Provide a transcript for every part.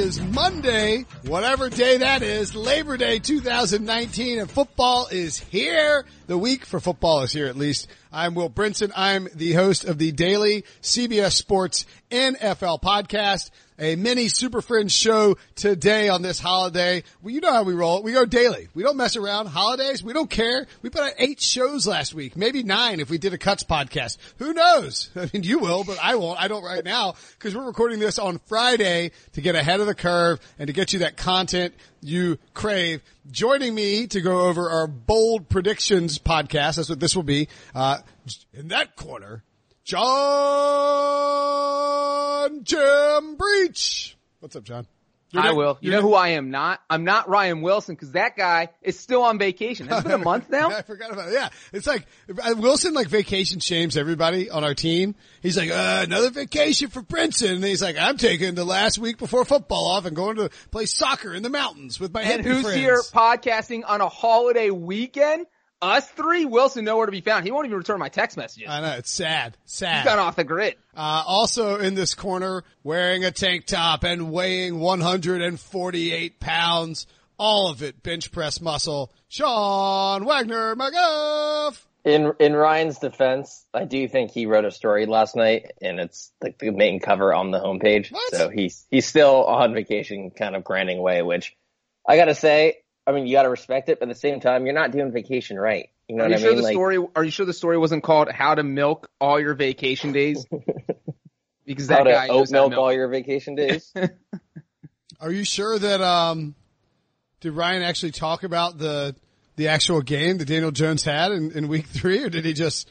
is Monday, whatever day that is, Labor Day 2019, and football is here. The week for football is here at least. I'm Will Brinson. I'm the host of the daily CBS Sports NFL podcast a mini Super Friends show today on this holiday. Well, you know how we roll. We go daily. We don't mess around. Holidays, we don't care. We put out eight shows last week, maybe nine if we did a cuts podcast. Who knows? I mean, you will, but I won't. I don't right now because we're recording this on Friday to get ahead of the curve and to get you that content you crave. Joining me to go over our bold predictions podcast. That's what this will be. Uh, in that corner, John Jim Breech. What's up, John? You're I will. You know who I am not? I'm not Ryan Wilson because that guy is still on vacation. It's been a month now. I forgot about it. Yeah. It's like uh, Wilson like vacation shames everybody on our team. He's like, uh, another vacation for Princeton. And he's like, I'm taking the last week before football off and going to play soccer in the mountains with my And who's friends. here podcasting on a holiday weekend? Us three, Wilson nowhere to be found. He won't even return my text messages. I know it's sad, sad. He's gone off the grid. Uh, also in this corner, wearing a tank top and weighing 148 pounds, all of it bench press muscle. Sean Wagner McGough. In in Ryan's defense, I do think he wrote a story last night, and it's like the main cover on the homepage. What? So he's he's still on vacation, kind of grinding away. Which I gotta say, I mean, you got to respect it, but at the same time, you're not doing vacation right. You know are what you I sure mean? The like, story, are you sure the story wasn't called "How to Milk All Your Vacation Days"? Because that how guy to oat milk, milk all your vacation days. are you sure that um, did Ryan actually talk about the the actual game that Daniel Jones had in, in week three, or did he just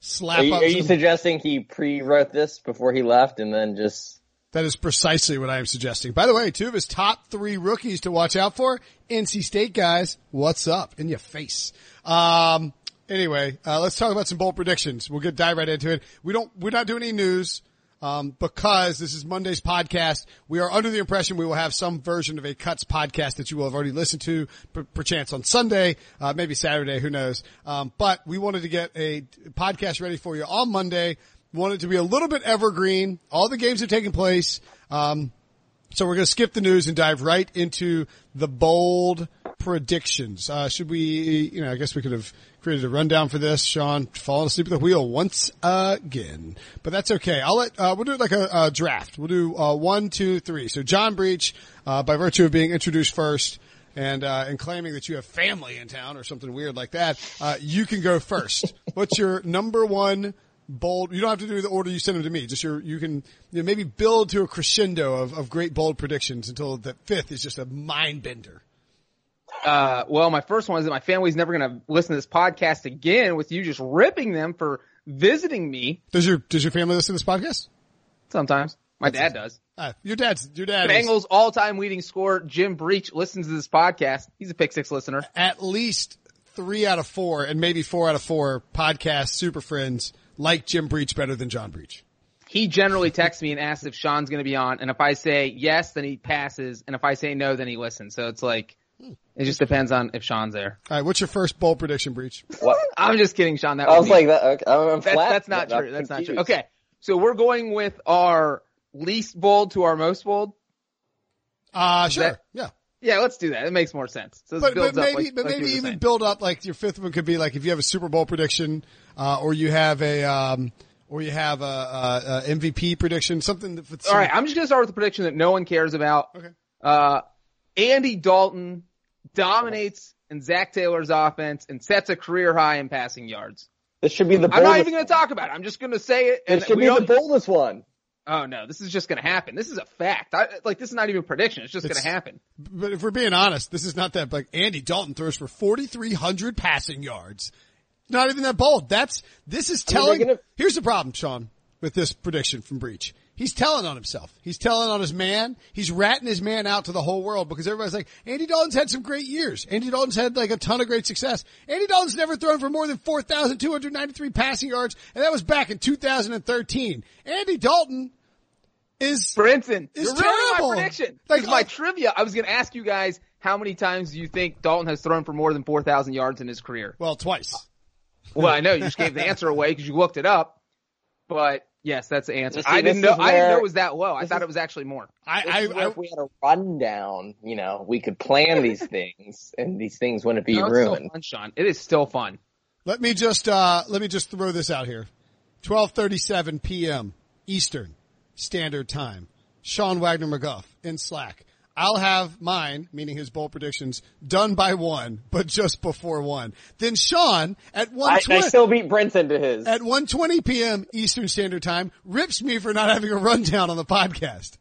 slap are you, up? Are some... you suggesting he pre-wrote this before he left and then just? That is precisely what I am suggesting. By the way, two of his top three rookies to watch out for, NC State guys. What's up in your face? Um, anyway, uh, let's talk about some bold predictions. We'll get dive right into it. We don't, we're not doing any news. Um, because this is Monday's podcast, we are under the impression we will have some version of a cuts podcast that you will have already listened to, per- perchance on Sunday, uh, maybe Saturday, who knows. Um, but we wanted to get a podcast ready for you on Monday want it to be a little bit evergreen. All the games have taken place. Um, so we're going to skip the news and dive right into the bold predictions. Uh, should we, you know, I guess we could have created a rundown for this. Sean falling asleep at the wheel once again, but that's okay. I'll let, uh, we'll do it like a, a draft. We'll do, uh, one, two, three. So John Breech, uh, by virtue of being introduced first, and uh, and claiming that you have family in town or something weird like that, uh, you can go first. What's your number one bold. You don't have to do the order you send them to me. Just your, you can you know, maybe build to a crescendo of, of great bold predictions until the fifth is just a mind bender. Uh, well, my first one is that my family's never going to listen to this podcast again with you just ripping them for visiting me. Does your does your family listen to this podcast? Sometimes. My dad does. Uh, your dad's your dad. Bengals all time leading scorer Jim Breech listens to this podcast. He's a pick six listener. At least three out of four, and maybe four out of four podcast super friends like Jim Breech better than John Breech? He generally texts me and asks if Sean's going to be on, and if I say yes, then he passes, and if I say no, then he listens. So it's like it just depends on if Sean's there. All right, what's your first bold prediction, Breech? What? I'm just kidding, Sean. That I was, was like that. Okay, I'm that's, flat. that's not I'm true. That's not true. Okay, so we're going with our least bold to our most bold. Uh, sure. That- yeah. Yeah, let's do that. It makes more sense. So But, but maybe, like- but like maybe you even saying. build up like your fifth one could be like if you have a Super Bowl prediction, uh, or you have a, um, or you have a, a, a MVP prediction, something that. with All some- right, I'm just gonna start with the prediction that no one cares about. Okay. Uh, Andy Dalton dominates in Zach Taylor's offense and sets a career high in passing yards. This should be the. I'm not even gonna talk about it. I'm just gonna say it. And It should be the don't- boldest one. Oh no, this is just gonna happen. This is a fact. I, like this is not even a prediction. It's just gonna happen. But if we're being honest, this is not that. Like Andy Dalton throws for 4,300 passing yards. Not even that bold. That's this is I mean, telling. gonna- Here's the problem, Sean, with this prediction from Breech. He's telling on himself. He's telling on his man. He's ratting his man out to the whole world because everybody's like, Andy Dalton's had some great years. Andy Dalton's had like a ton of great success. Andy Dalton's never thrown for more than 4,293 passing yards, and that was back in 2013. Andy Dalton is Brinson, It's you're terrible. my prediction. Like, Like my uh, trivia, I was gonna ask you guys how many times do you think Dalton has thrown for more than 4,000 yards in his career? well twice. Well, I know you just gave the answer away because you looked it up, but Yes, that's the answer. See, I didn't know. is I didn't know it was that low. I thought is- it was actually more. I, This I, I if we had a rundown, you know, we could plan these things, and these things wouldn't be No, it's still ruined. fun, Sean. It is still fun. let me just uh, let me just throw this out here. Twelve thirty seven p.m. Eastern Standard Time. Sean Wagner McGough in Slack. I'll have mine, meaning his bowl predictions, done by one, but just before one. Then Sean at one I, I still beat Brinson to his. at 1.20 p.m. Eastern Standard Time rips me for not having a rundown on the podcast.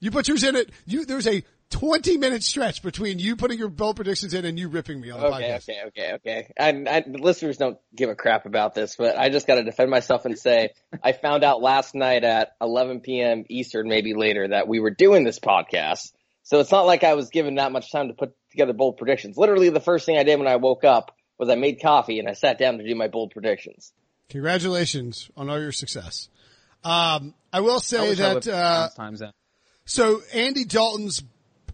You put yours in it. You there's a 20 minute stretch between you putting your bowl predictions in and you ripping me on the Okay, podcast. okay, okay, okay. And, and the listeners don't give a crap about this, but I just got to defend myself and say I found out last night at 11 p.m. Eastern, maybe later, that we were doing this podcast. So it's not like I was given that much time to put together bold predictions. Literally, the first thing I did when I woke up was I made coffee and I sat down to do my bold predictions. Congratulations on all your success. Um, I will say I that lived in uh, Sean's time. So Andy Dalton's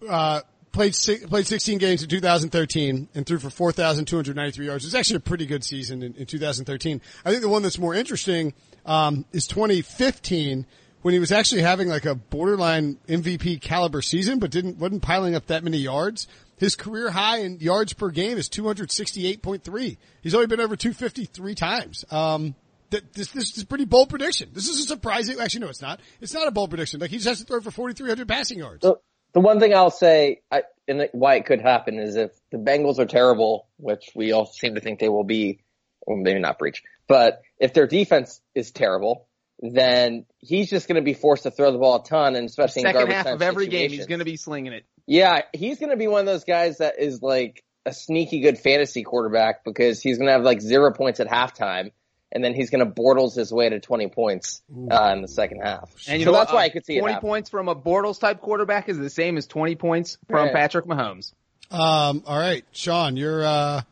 uh, played played 16 games in 2013 and threw for 4,293 yards. It's actually a pretty good season in, in 2013. I think the one that's more interesting um, is 2015 when he was actually having like a borderline MVP caliber season, but didn't wasn't piling up that many yards. His career high in yards per game is 268.3. He's only been over 253 times. Um, this, this is a pretty bold prediction. This is a surprising, actually no, it's not. It's not a bold prediction. Like he just has to throw for 4,300 passing yards. The one thing I'll say, I, and why it could happen is if the Bengals are terrible, which we all seem to think they will be, well, maybe not Breech, but if their defense is terrible, then he's just going to be forced to throw the ball a ton, and especially in Second garbage half time of every game, he's going to be slinging it. Yeah, he's going to be one of those guys that is like a sneaky good fantasy quarterback because he's going to have like zero points at halftime, and then he's going to Bortles his way to 20 points uh, in the second half. And you so know that's what? why Uh, I could see 20 happen. points from a Bortles type quarterback is the same as 20 points from Right. Patrick Mahomes. Um, all right, Sean, you're, uh,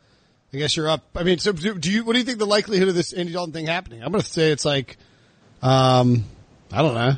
I guess you're up. I mean, so do, do you, what do you think the likelihood of this Andy Dalton thing happening? I'm going to say it's like, um, I don't know,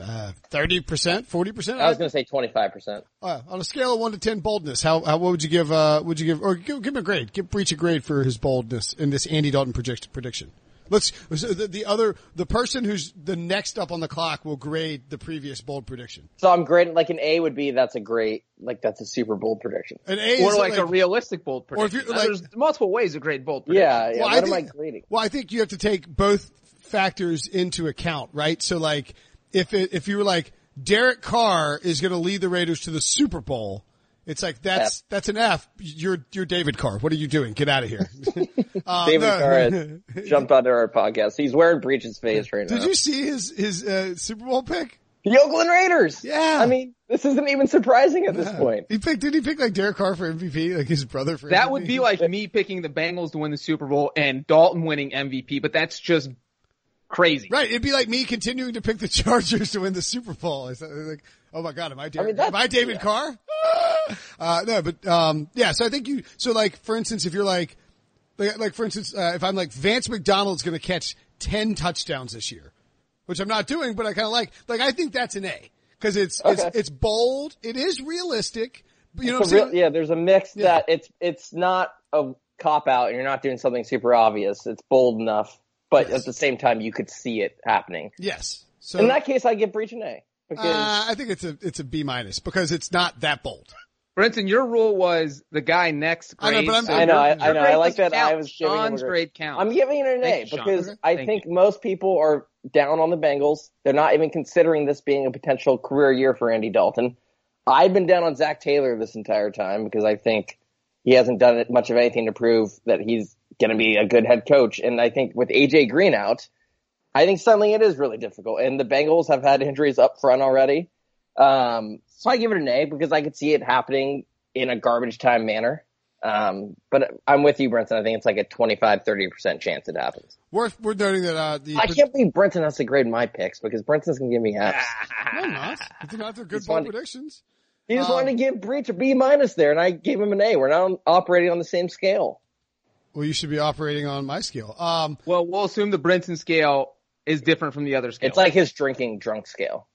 uh, 30%, 40%? I was going to say 25%. Uh, on a scale of one to ten boldness, how, how what would you give? Uh, would you give or give, give him a grade? Give Breech a grade for his boldness in this Andy Dalton predict, prediction. Let's so the, the other the person who's the next up on the clock will grade the previous bold prediction. So I'm grading Like an A would be that's a great, like that's a super bold prediction. An A Or is like, a realistic bold or if prediction. you're like- There's multiple ways to grade bold prediction. Yeah, yeah. Well, I what am I grading? Well, I think you have to take both factors into account, right? So like, if it, if you were like, Derek Carr is going to lead the Raiders to the Super Bowl, it's like, that's, F. that's an F. You're, you're David Carr. What are you doing? Get out of here. Uh, David no. Carr jumped onto our podcast. He's wearing Breech's face right now. Did you see his, his, uh, Super Bowl pick? The Oakland Raiders. Yeah. I mean, this isn't even surprising at this point. He picked, did he pick like Derek Carr for MVP? Like his brother for That MVP? would be like me picking the Bengals to win the Super Bowl and Dalton winning MVP, but that's just crazy. Right. It'd be like me continuing to pick the Chargers to win the Super Bowl. It's like, oh my God, am I, Derek, mean, that's- am I David yeah. Carr? Uh, no, but, um, yeah, so I think you, so like, for instance, if you're like, like, like for instance, uh, if I'm like Vance McDonald's going to catch 10 touchdowns this year, which I'm not doing, but I kind of like, like, I think that's an A. Cause it's, it's, Okay. it's bold. It is realistic. But you know real- yeah, there's a mix Yeah. that it's it's not a cop out, and you're not doing something super obvious. It's bold enough, but Yes. at the same time, you could see it happening. Yes. So, In that case, I give Breech an A because uh, I think it's a, it's a B minus because it's not that bold. Brinson, your rule was the guy next I know, grade. but I'm- so I know, I- I know, I like doesn't that I was giving him Sean's grade. grade counts. I'm giving it an A Thank you, Sean. because Okay. I Thank think most people are down on the Bengals. They're not even considering this being a potential career year for Andy Dalton. I've been down on Zach Taylor this entire time because I think he hasn't done much of anything to prove that he's going to be a good head coach. And I think with AJ Green out, I think suddenly it is really difficult. And the Bengals have had injuries up front already. Um, so I give it an A because I could see it happening in a garbage time manner. Um, but I'm with you, Brinson. I think it's like a 25, 30% chance it happens. Worth, worth noting that, uh, the, I can't believe Brinson has to grade my picks because Brinson's going to give me F's. no, not. They're not. They're good bold predictions. He just Um, wanted to give Breech a B minus there, and I gave him an A. We're not operating on the same scale. Well, you should be operating on my scale. Um, Well, we'll assume the Brinson scale is different from the other scale. It's like his drinking drunk scale.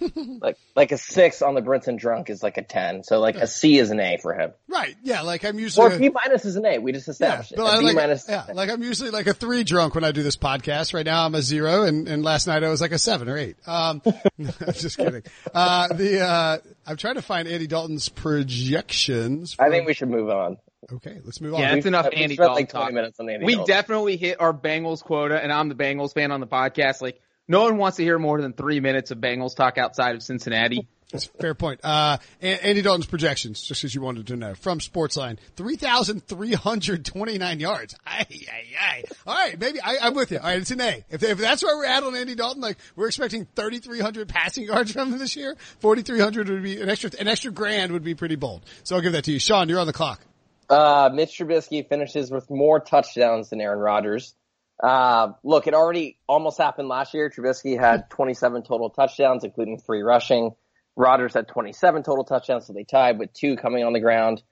like like a six on the Brinson drunk is like a ten. So like a C is an A for him. Right. Yeah. Like I'm Or usually. B minus is an A. We just yeah, established but it. I A B like, minus. yeah, like I'm usually like a three drunk when I do this podcast. Right now I'm a zero and, and last night I was like a seven or eight. Um, I'm just kidding. Uh, the, uh, I'm trying to find Andy Dalton's projections. I think we should move on. Okay, let's move on. Yeah, We've- it's enough we've Andy Dalton like 20 talk. minutes on Andy We Dalton. definitely hit our Bengals quota, and I'm the Bengals fan on the podcast. Like, no one wants to hear more than three minutes of Bengals talk outside of Cincinnati. That's a fair point. Uh, Andy Dalton's projections, just as you wanted to know, from Sportsline, 3,329 yards. Aye, aye, aye. All right, maybe I, I'm with you. All right, it's an A. If, if that's where we're at on Andy Dalton, like we're expecting 3,300 passing yards from him this year, 4,300 would be an extra, an extra grand would be pretty bold. So I'll give that to you. Sean, you're on the clock. Uh, Mitch Trubisky finishes with more touchdowns than Aaron Rodgers. Uh, look, it already almost happened last year. Trubisky had 27 total touchdowns, including three rushing. Rodgers had 27 total touchdowns, so they tied with two coming on the ground.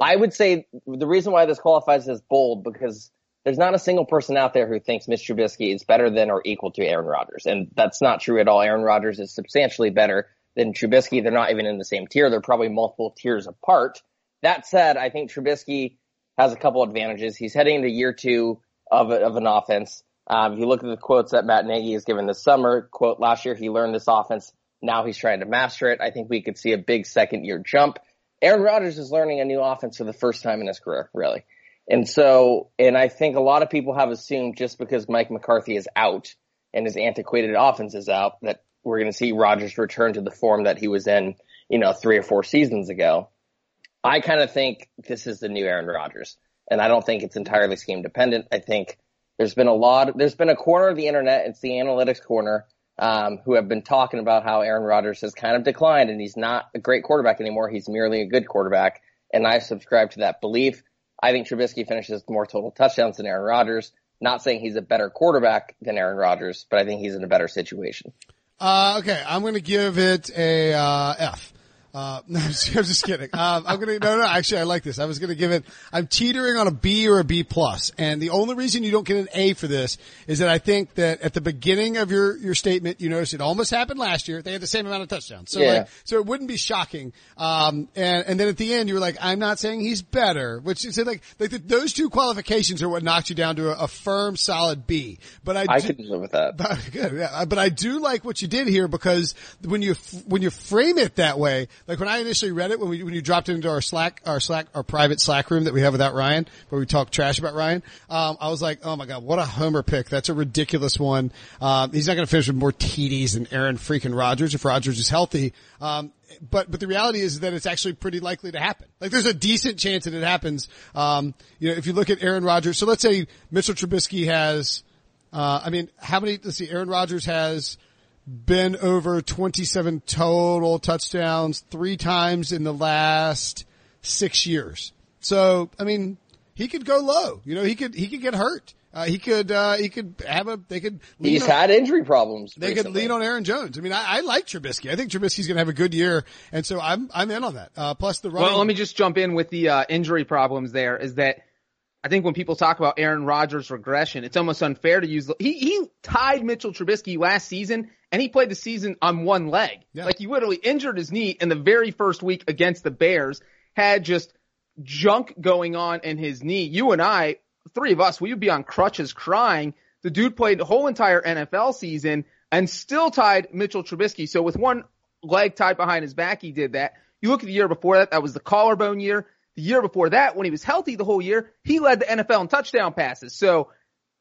I would say the reason why this qualifies as bold because there's not a single person out there who thinks Mitch Trubisky is better than or equal to Aaron Rodgers. And that's not true at all. Aaron Rodgers is substantially better than Trubisky. They're not even in the same tier. They're probably multiple tiers apart. That said, I think Trubisky has a couple advantages. He's heading into year two of, of an offense. Um, if you look at the quotes that Matt Nagy has given this summer, quote, last year he learned this offense. Now he's trying to master it. I think we could see a big second year jump. Aaron Rodgers is learning a new offense for the first time in his career, really. And so, and I think a lot of people have assumed just because Mike McCarthy is out and his antiquated offense is out that we're going to see Rodgers return to the form that he was in, you know, three or four seasons ago. I kind of think this is the new Aaron Rodgers, and I don't think it's entirely scheme dependent. I think there's been a lot. There's been a corner of the internet. It's the analytics corner. Um, who have been talking about how Aaron Rodgers has kind of declined and he's not a great quarterback anymore. He's merely a good quarterback. And I subscribe to that belief. I think Trubisky finishes more total touchdowns than Aaron Rodgers. Not saying he's a better quarterback than Aaron Rodgers, but I think he's in a better situation. Uh, okay, I'm going to give it a uh, F. Uh, no, I'm just, I'm just kidding. Um, I'm gonna, no, no, actually I like this. I was gonna give it, I'm teetering on a B or a B plus. And the only reason you don't get an A for this is that I think that at the beginning of your, your statement, you noticed it almost happened last year. They had the same amount of touchdowns. So Yeah. like, so it wouldn't be shocking. Um, and, and then at the end you were like, I'm not saying he's better, which is like, like the, those two qualifications are what knocked you down to a, a firm solid B. But I, I do- could live with that. but, good, yeah. But I do like what you did here because when you when you frame it that way, like when I initially read it, when we when you dropped it into our Slack, our Slack, our private Slack room that we have without Ryan, where we talk trash about Ryan, um, I was like, oh my god, what a homer pick! That's a ridiculous one. Um, he's not going to finish with more TDs than Aaron freaking Rodgers if Rodgers is healthy. Um, but but the reality is that it's actually pretty likely to happen. Like there's a decent chance that it happens. Um, you know, if you look at Aaron Rodgers, so let's say Mitchell Trubisky has. Uh, I mean, how many, let's see, Aaron Rodgers has been over 27 total touchdowns three times in the last six years. So, I mean, he could go low. You know, he could, he could get hurt. Uh, he could, uh, he could have a, they could, lean He's on- had injury problems. they could lean on Aaron Jones. I mean, I, I like Trubisky. I think Trubisky's going to have a good year. And so I'm, I'm in on that. Uh, plus the running. Well, let me just jump in with the uh, injury problems. There is that I think when people talk about Aaron Rodgers' regression, it's almost unfair to use. He he tied Mitchell Trubisky last season, and he played the season on one leg. Yeah. Like he literally injured his knee in the very first week against the Bears. Had just junk going on in his knee. You and I, three of us, we would be on crutches crying. The dude played the whole entire NFL season and still tied Mitchell Trubisky. So with one leg tied behind his back, he did that. You look at the year before that, that was the collarbone year. The year before that, when he was healthy the whole year, he led the NFL in touchdown passes. So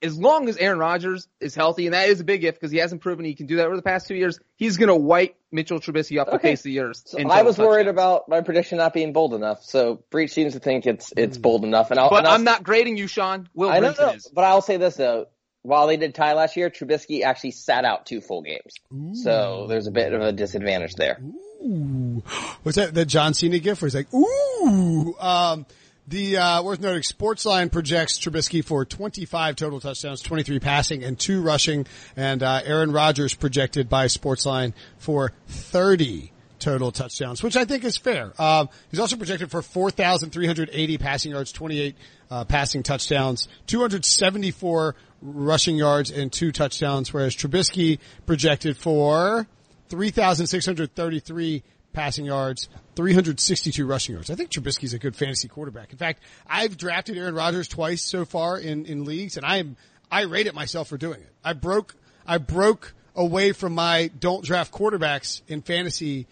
as long as Aaron Rodgers is healthy, and that is a big if because he hasn't proven he can do that over the past two years, he's going to wipe Mitchell Trubisky off the face of the earth. So I total was worried about my prediction not being bold enough. So Breech seems to think it's it's bold enough, and I'll. But and I'll I'm not grading you, Sean. Will I know, Brinson no, is. but I'll say this though. While they did tie last year, Trubisky actually sat out two full games. So there's a bit of a disadvantage there. Ooh. What's that? The John Cena gift where he's like, ooh. Um, the, uh, worth noting, Sportsline projects Trubisky for 25 total touchdowns, 23 passing and two rushing. And, uh, Aaron Rodgers projected by Sportsline for 30 total touchdowns, which I think is fair. Um, he's also projected for 4,380 passing yards, 28, uh, passing touchdowns, 274 rushing yards and two touchdowns, whereas Trubisky projected for 3,633 passing yards, 362 rushing yards. I think Trubisky's a good fantasy quarterback. In fact, I've drafted Aaron Rodgers twice so far in, in leagues and I am, I rate it myself for doing it. I broke, I broke away from my don't draft quarterbacks in fantasy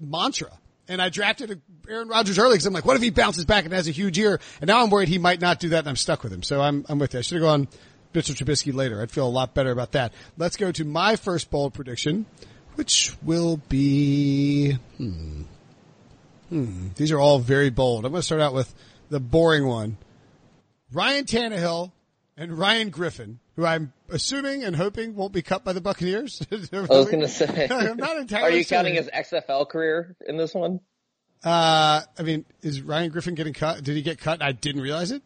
mantra. And I drafted Aaron Rodgers early because I'm like, what if he bounces back and has a huge year? And now I'm worried he might not do that and I'm stuck with him. So I'm, I'm with you. I should have gone Mitchell Trubisky later. I'd feel a lot better about that. Let's go to my first bold prediction, which will be, hmm, hmm. These are all very bold. I'm going to start out with the boring one. Ryan Tannehill and Ryan Griffin, who I'm assuming and hoping won't be cut by the Buccaneers. I was going to say, I'm not entirely are you counting his XFL career in this one? Uh, I mean, is Ryan Griffin getting cut? Did he get cut? I didn't realize it.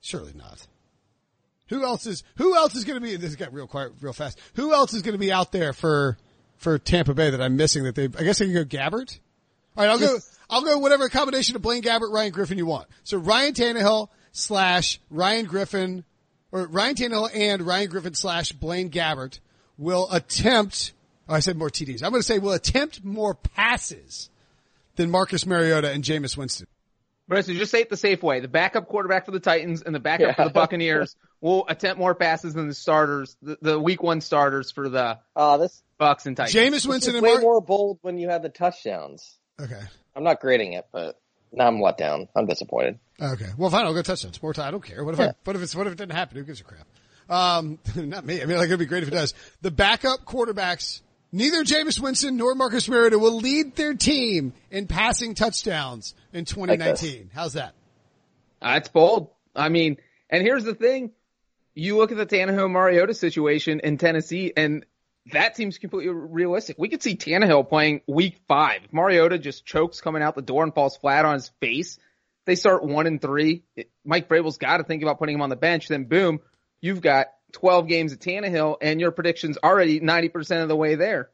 Surely not. Who else is Who else is going to be? This got real quiet, real fast. Who else is going to be out there for for Tampa Bay that I'm missing? That they, I guess they can go Gabbert. All right, I'll go. I'll go whatever combination of Blaine Gabbert, Ryan Griffin you want. So Ryan Tannehill slash Ryan Griffin, or Ryan Tannehill and Ryan Griffin slash Blaine Gabbert will attempt. Oh, I said more TDs. I'm going to say will attempt more passes than Marcus Mariota and Jameis Winston. But so just say it the safe way. The backup quarterback for the Titans and the backup for the Buccaneers will attempt more passes than the starters, the, the week one starters for the Uh, this Bucks and Titans. Jameis this Winston is and way Mark. more bold when you had the touchdowns. Okay. I'm not grading it, but now I'm let down. I'm disappointed. Okay. Well, fine. I'll go touchdowns. More time. I don't care. What if I, what if it's, what if it didn't happen? Who gives a crap? Um, not me. I mean, like, it'd be great if it does. The backup quarterbacks, neither Jameis Winston nor Marcus Mariota will lead their team in passing touchdowns in 2019. How's that? Uh, That's bold. I mean, and here's the thing. You look at the Tannehill Mariota situation in Tennessee and that seems completely realistic. We could see Tannehill playing week five. If Mariota just chokes coming out the door and falls flat on his face, they start one and three. Mike Vrabel's got to think about putting him on the bench. Then boom, you've got 12 games of Tannehill and your prediction's already 90% of the way there.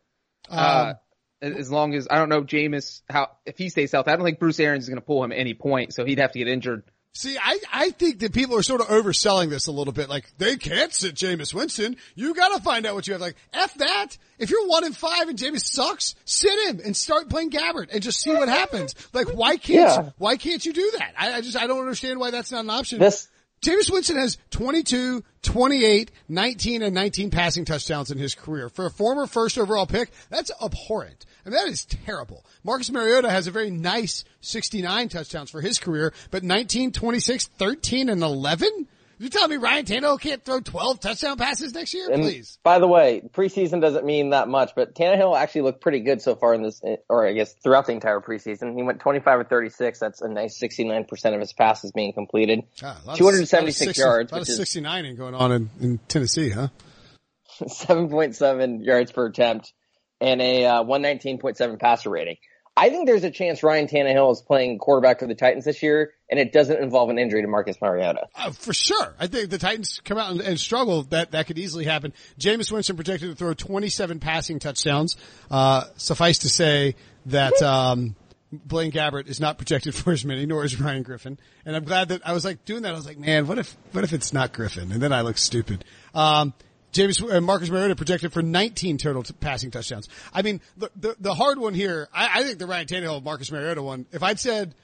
Uh, as long as I don't know Jameis how if he stays healthy, I don't think Bruce Arians is going to pull him at any point, so he'd have to get injured See, I, I think that people are sort of overselling this a little bit. Like, they can't sit Jameis Winston. You gotta find out what you have. Like, F that. If you're one in five and Jameis sucks, sit him and start playing Gabbert and just see what happens. Like, why can't, Yeah. why can't you do that? I, I just, I don't understand why that's not an option. This Jameis Winston has 22, 28, 19, and 19 passing touchdowns in his career. For a former first overall pick, that's abhorrent. I mean, that is terrible. Marcus Mariota has a very nice 69 touchdowns for his career, but 19, 26, 13, and 11? You telling me Ryan Tannehill can't throw 12 touchdown passes next year? And Please. by the way, preseason doesn't mean that much, but Tannehill actually looked pretty good so far in this, or I guess throughout the entire preseason. He went 25 or 36. That's a nice 69% of his passes being completed. Ah, a lot 276 of 60 yards, A lot which of is 69 going on in, in Tennessee, huh? 7.7 yards per attempt and a uh, 119.7 passer rating. I think there's a chance Ryan Tannehill is playing quarterback for the Titans this year, and it doesn't involve an injury to Marcus Mariota. Uh, for sure. I think the Titans come out and, and struggle. That that could easily happen. Jameis Winston projected to throw 27 passing touchdowns. Uh, suffice to say that um, Blaine Gabbert is not projected for as many, nor is Ryan Griffin. And I'm glad that I was like doing that. I was like, man, what if what if it's not Griffin? And then I look stupid. Um, James uh, Marcus Mariota projected for 19 total t- passing touchdowns. I mean, the, the the hard one here. I, I think the Ryan Tannehill Marcus Mariota one. If I'd said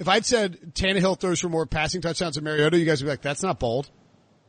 if I'd said Tannehill throws for more passing touchdowns than Mariota, you guys would be like, that's not bold.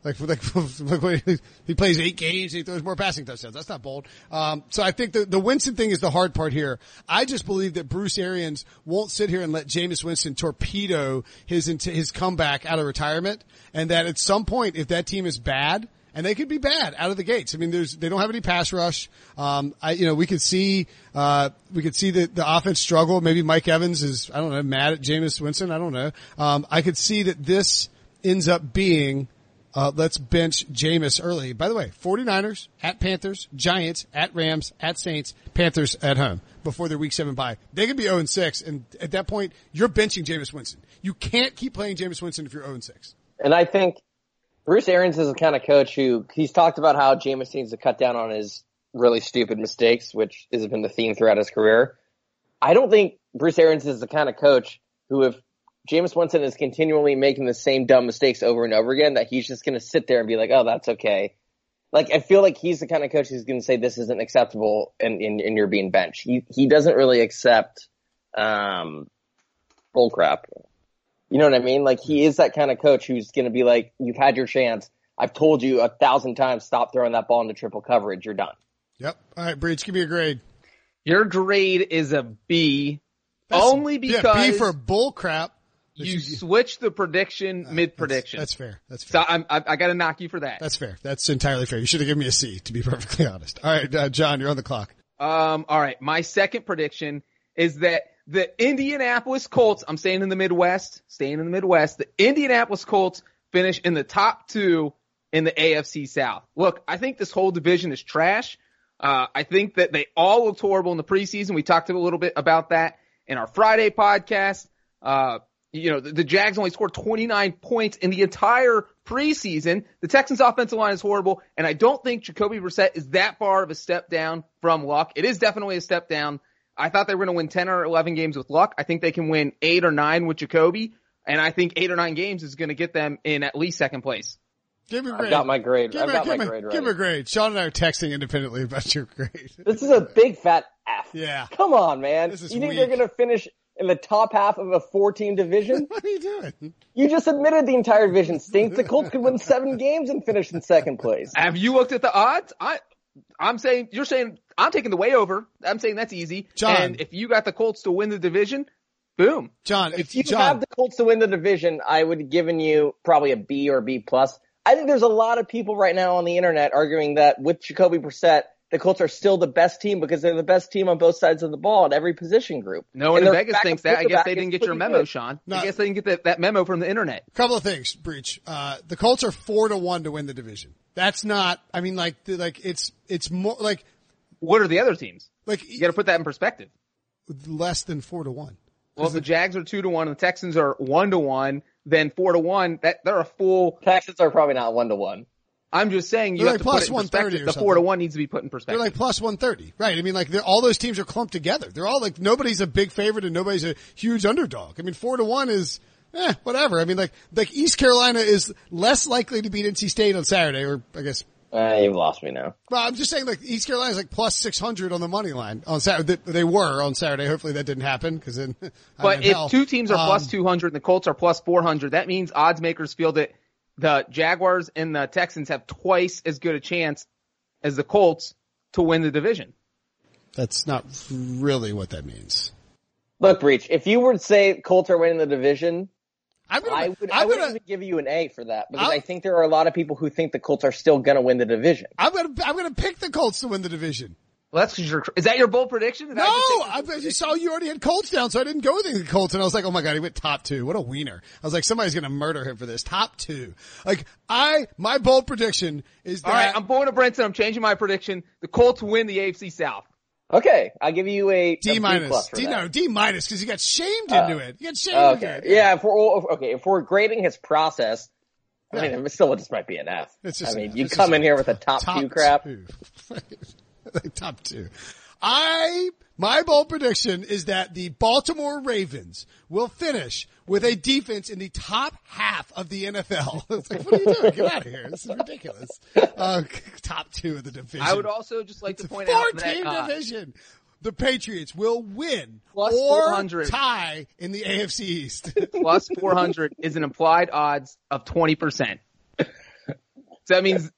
Like, like, like he plays eight games, he throws more passing touchdowns. That's not bold. Um, so I think the, the Winston thing is the hard part here. I just believe that Bruce Arians won't sit here and let Jameis Winston torpedo his, his comeback out of retirement. And that at some point, if that team is bad, and they could be bad out of the gates. I mean, there's they don't have any pass rush. Um, I you know we could see uh, we could see the the offense struggle. Maybe Mike Evans is I don't know mad at Jameis Winston. I don't know. Um, I could see that this ends up being. Uh, let's bench Jameis early. By the way, 49ers at Panthers, Giants at Rams, at Saints, Panthers at home before their week seven bye. They could be 0 and 6 and at that point, you're benching Jameis Winston. You can't keep playing Jameis Winston if you're 0 and 6. And I think Bruce Arians is the kind of coach who he's talked about how Jameis needs to cut down on his really stupid mistakes, which has been the theme throughout his career. I don't think Bruce Arians is the kind of coach who, if Jameis Winston is continually making the same dumb mistakes over and over again, that he's just going to sit there and be like, "Oh, that's okay," like I feel like he's the kind of coach who's going to say this isn't acceptable and, and, and you're being benched. He he doesn't really accept um bull crap. You know what I mean? Like he is that kind of coach who's going to be like, you've had your chance. I've told you a thousand times, stop throwing that ball into triple coverage. You're done. Yep. All right, Breech, give me a grade. Your grade is a B, That's- only because yeah, B for bull crap. you switched the prediction mid prediction. That's fair. That's So fair. I'm, I, I got to knock you for that. That's fair. That's entirely fair. You should have given me a C, to be perfectly honest. All right, uh, John, you're on the clock. Um, all right. My second prediction is that the Indianapolis Colts, I'm staying in the Midwest, staying in the Midwest, the Indianapolis Colts finish in the top two in the AFC South. Look, I think this whole division is trash. Uh, I think that they all looked horrible in the preseason. We talked a little bit about that in our Friday podcast. Uh, you know, the, the Jags only scored 29 points in the entire preseason. The Texans offensive line is horrible, and I don't think Jacoby Brissett is that far of a step down from luck. It is definitely a step down. I thought they were going to win 10 or 11 games with luck. I think they can win eight or nine with Jacoby, and I think eight or nine games is going to get them in at least second place. Give me a I've grade. got my grade. Give I've me, got give my me- grade give me a grade. Sean and I are texting independently about your grade. This is a big fat F. Yeah. Come on, man. This is you think weak. they're going to finish in the top half of a four team division? What are you doing? you just admitted the entire division stinks. The Colts could win seven games and finish in second place. Have you looked at the odds? I, I'm saying, you're saying, I'm taking the way over. I'm saying that's easy. John. And if you got the Colts to win the division, boom. John, If you John, have the Colts to win the division, I would have given you probably a B or B plus. I think there's a lot of people right now on the internet arguing that with Jacoby Brissett, the Colts are still the best team because they're the best team on both sides of the ball at every position group. No one in Vegas thinks that. I guess they didn't get your memo, good. Sean. No. I guess they didn't get that, that memo from the internet. couple of things, Breech. Uh, the Colts are four to one to win the division. That's not, I mean, like, like, it's, it's more, like, What are the other teams? like, You got to put that in perspective. less than four to one. Well, if the Jags are two to one and the Texans are one to one, then four to one. That they're a full. Texans are probably not one to one. I'm just saying you They're have like to put it in 130 perspective. or The four to one needs to be put in perspective. They're like plus 130, right? I mean, like, all those teams are clumped together. They're all like, nobody's a big favorite and nobody's a huge underdog. I mean, four to one is, eh, whatever. I mean, like, like East Carolina is less likely to beat NC State on Saturday, or I guess Uh, you've lost me now. Well, I'm just saying, like East Carolina's like plus six hundred on the money line on Saturday. They were on Saturday. Hopefully that didn't happen because then. But in if hell. two teams are Um, 200 and the Colts are plus 400, that means odds makers feel that the Jaguars and the Texans have twice as good a chance as the Colts to win the division. that's not really what that means. Look, Breech, if you were to say Colts are winning the division, I'm gonna. I would, I I'm would gonna. even give you an A for that because I'll- I think there are a lot of people who think the Colts are still going to win the division. I'm gonna. I'm gonna pick the Colts to win the division. Well, that's 'cause you're, is that your bold prediction? Did No, I I, take- saw you already had Colts down, so I didn't go with the Colts, and I was like, oh my god, he went top two. What a wiener! I was like, somebody's gonna murder him for this top two. Like I, my bold prediction is that. All right, I'm going to Brinson. I'm changing my prediction. The Colts win the AFC South. Okay, I'll give you a a D B minus, plus for D that. no, D minus because you got shamed into uh, it. You got shamed into Okay, it. yeah. If we're okay, if we're grading his process, I Yeah. mean, it still just might be an F. It's just I mean, you come in here with a top, two crap. two. Like top two. I my bold prediction is that the Baltimore Ravens will finish with a defense in the top half of the NFL. It's like, what are you doing? Get out of here! This is ridiculous. Uh, top two of the division. I would also just like to it's a point out that uh, division. The Patriots will win Plus or 400. tie in the AFC East. plus 400 is an implied odds of 20%. So that means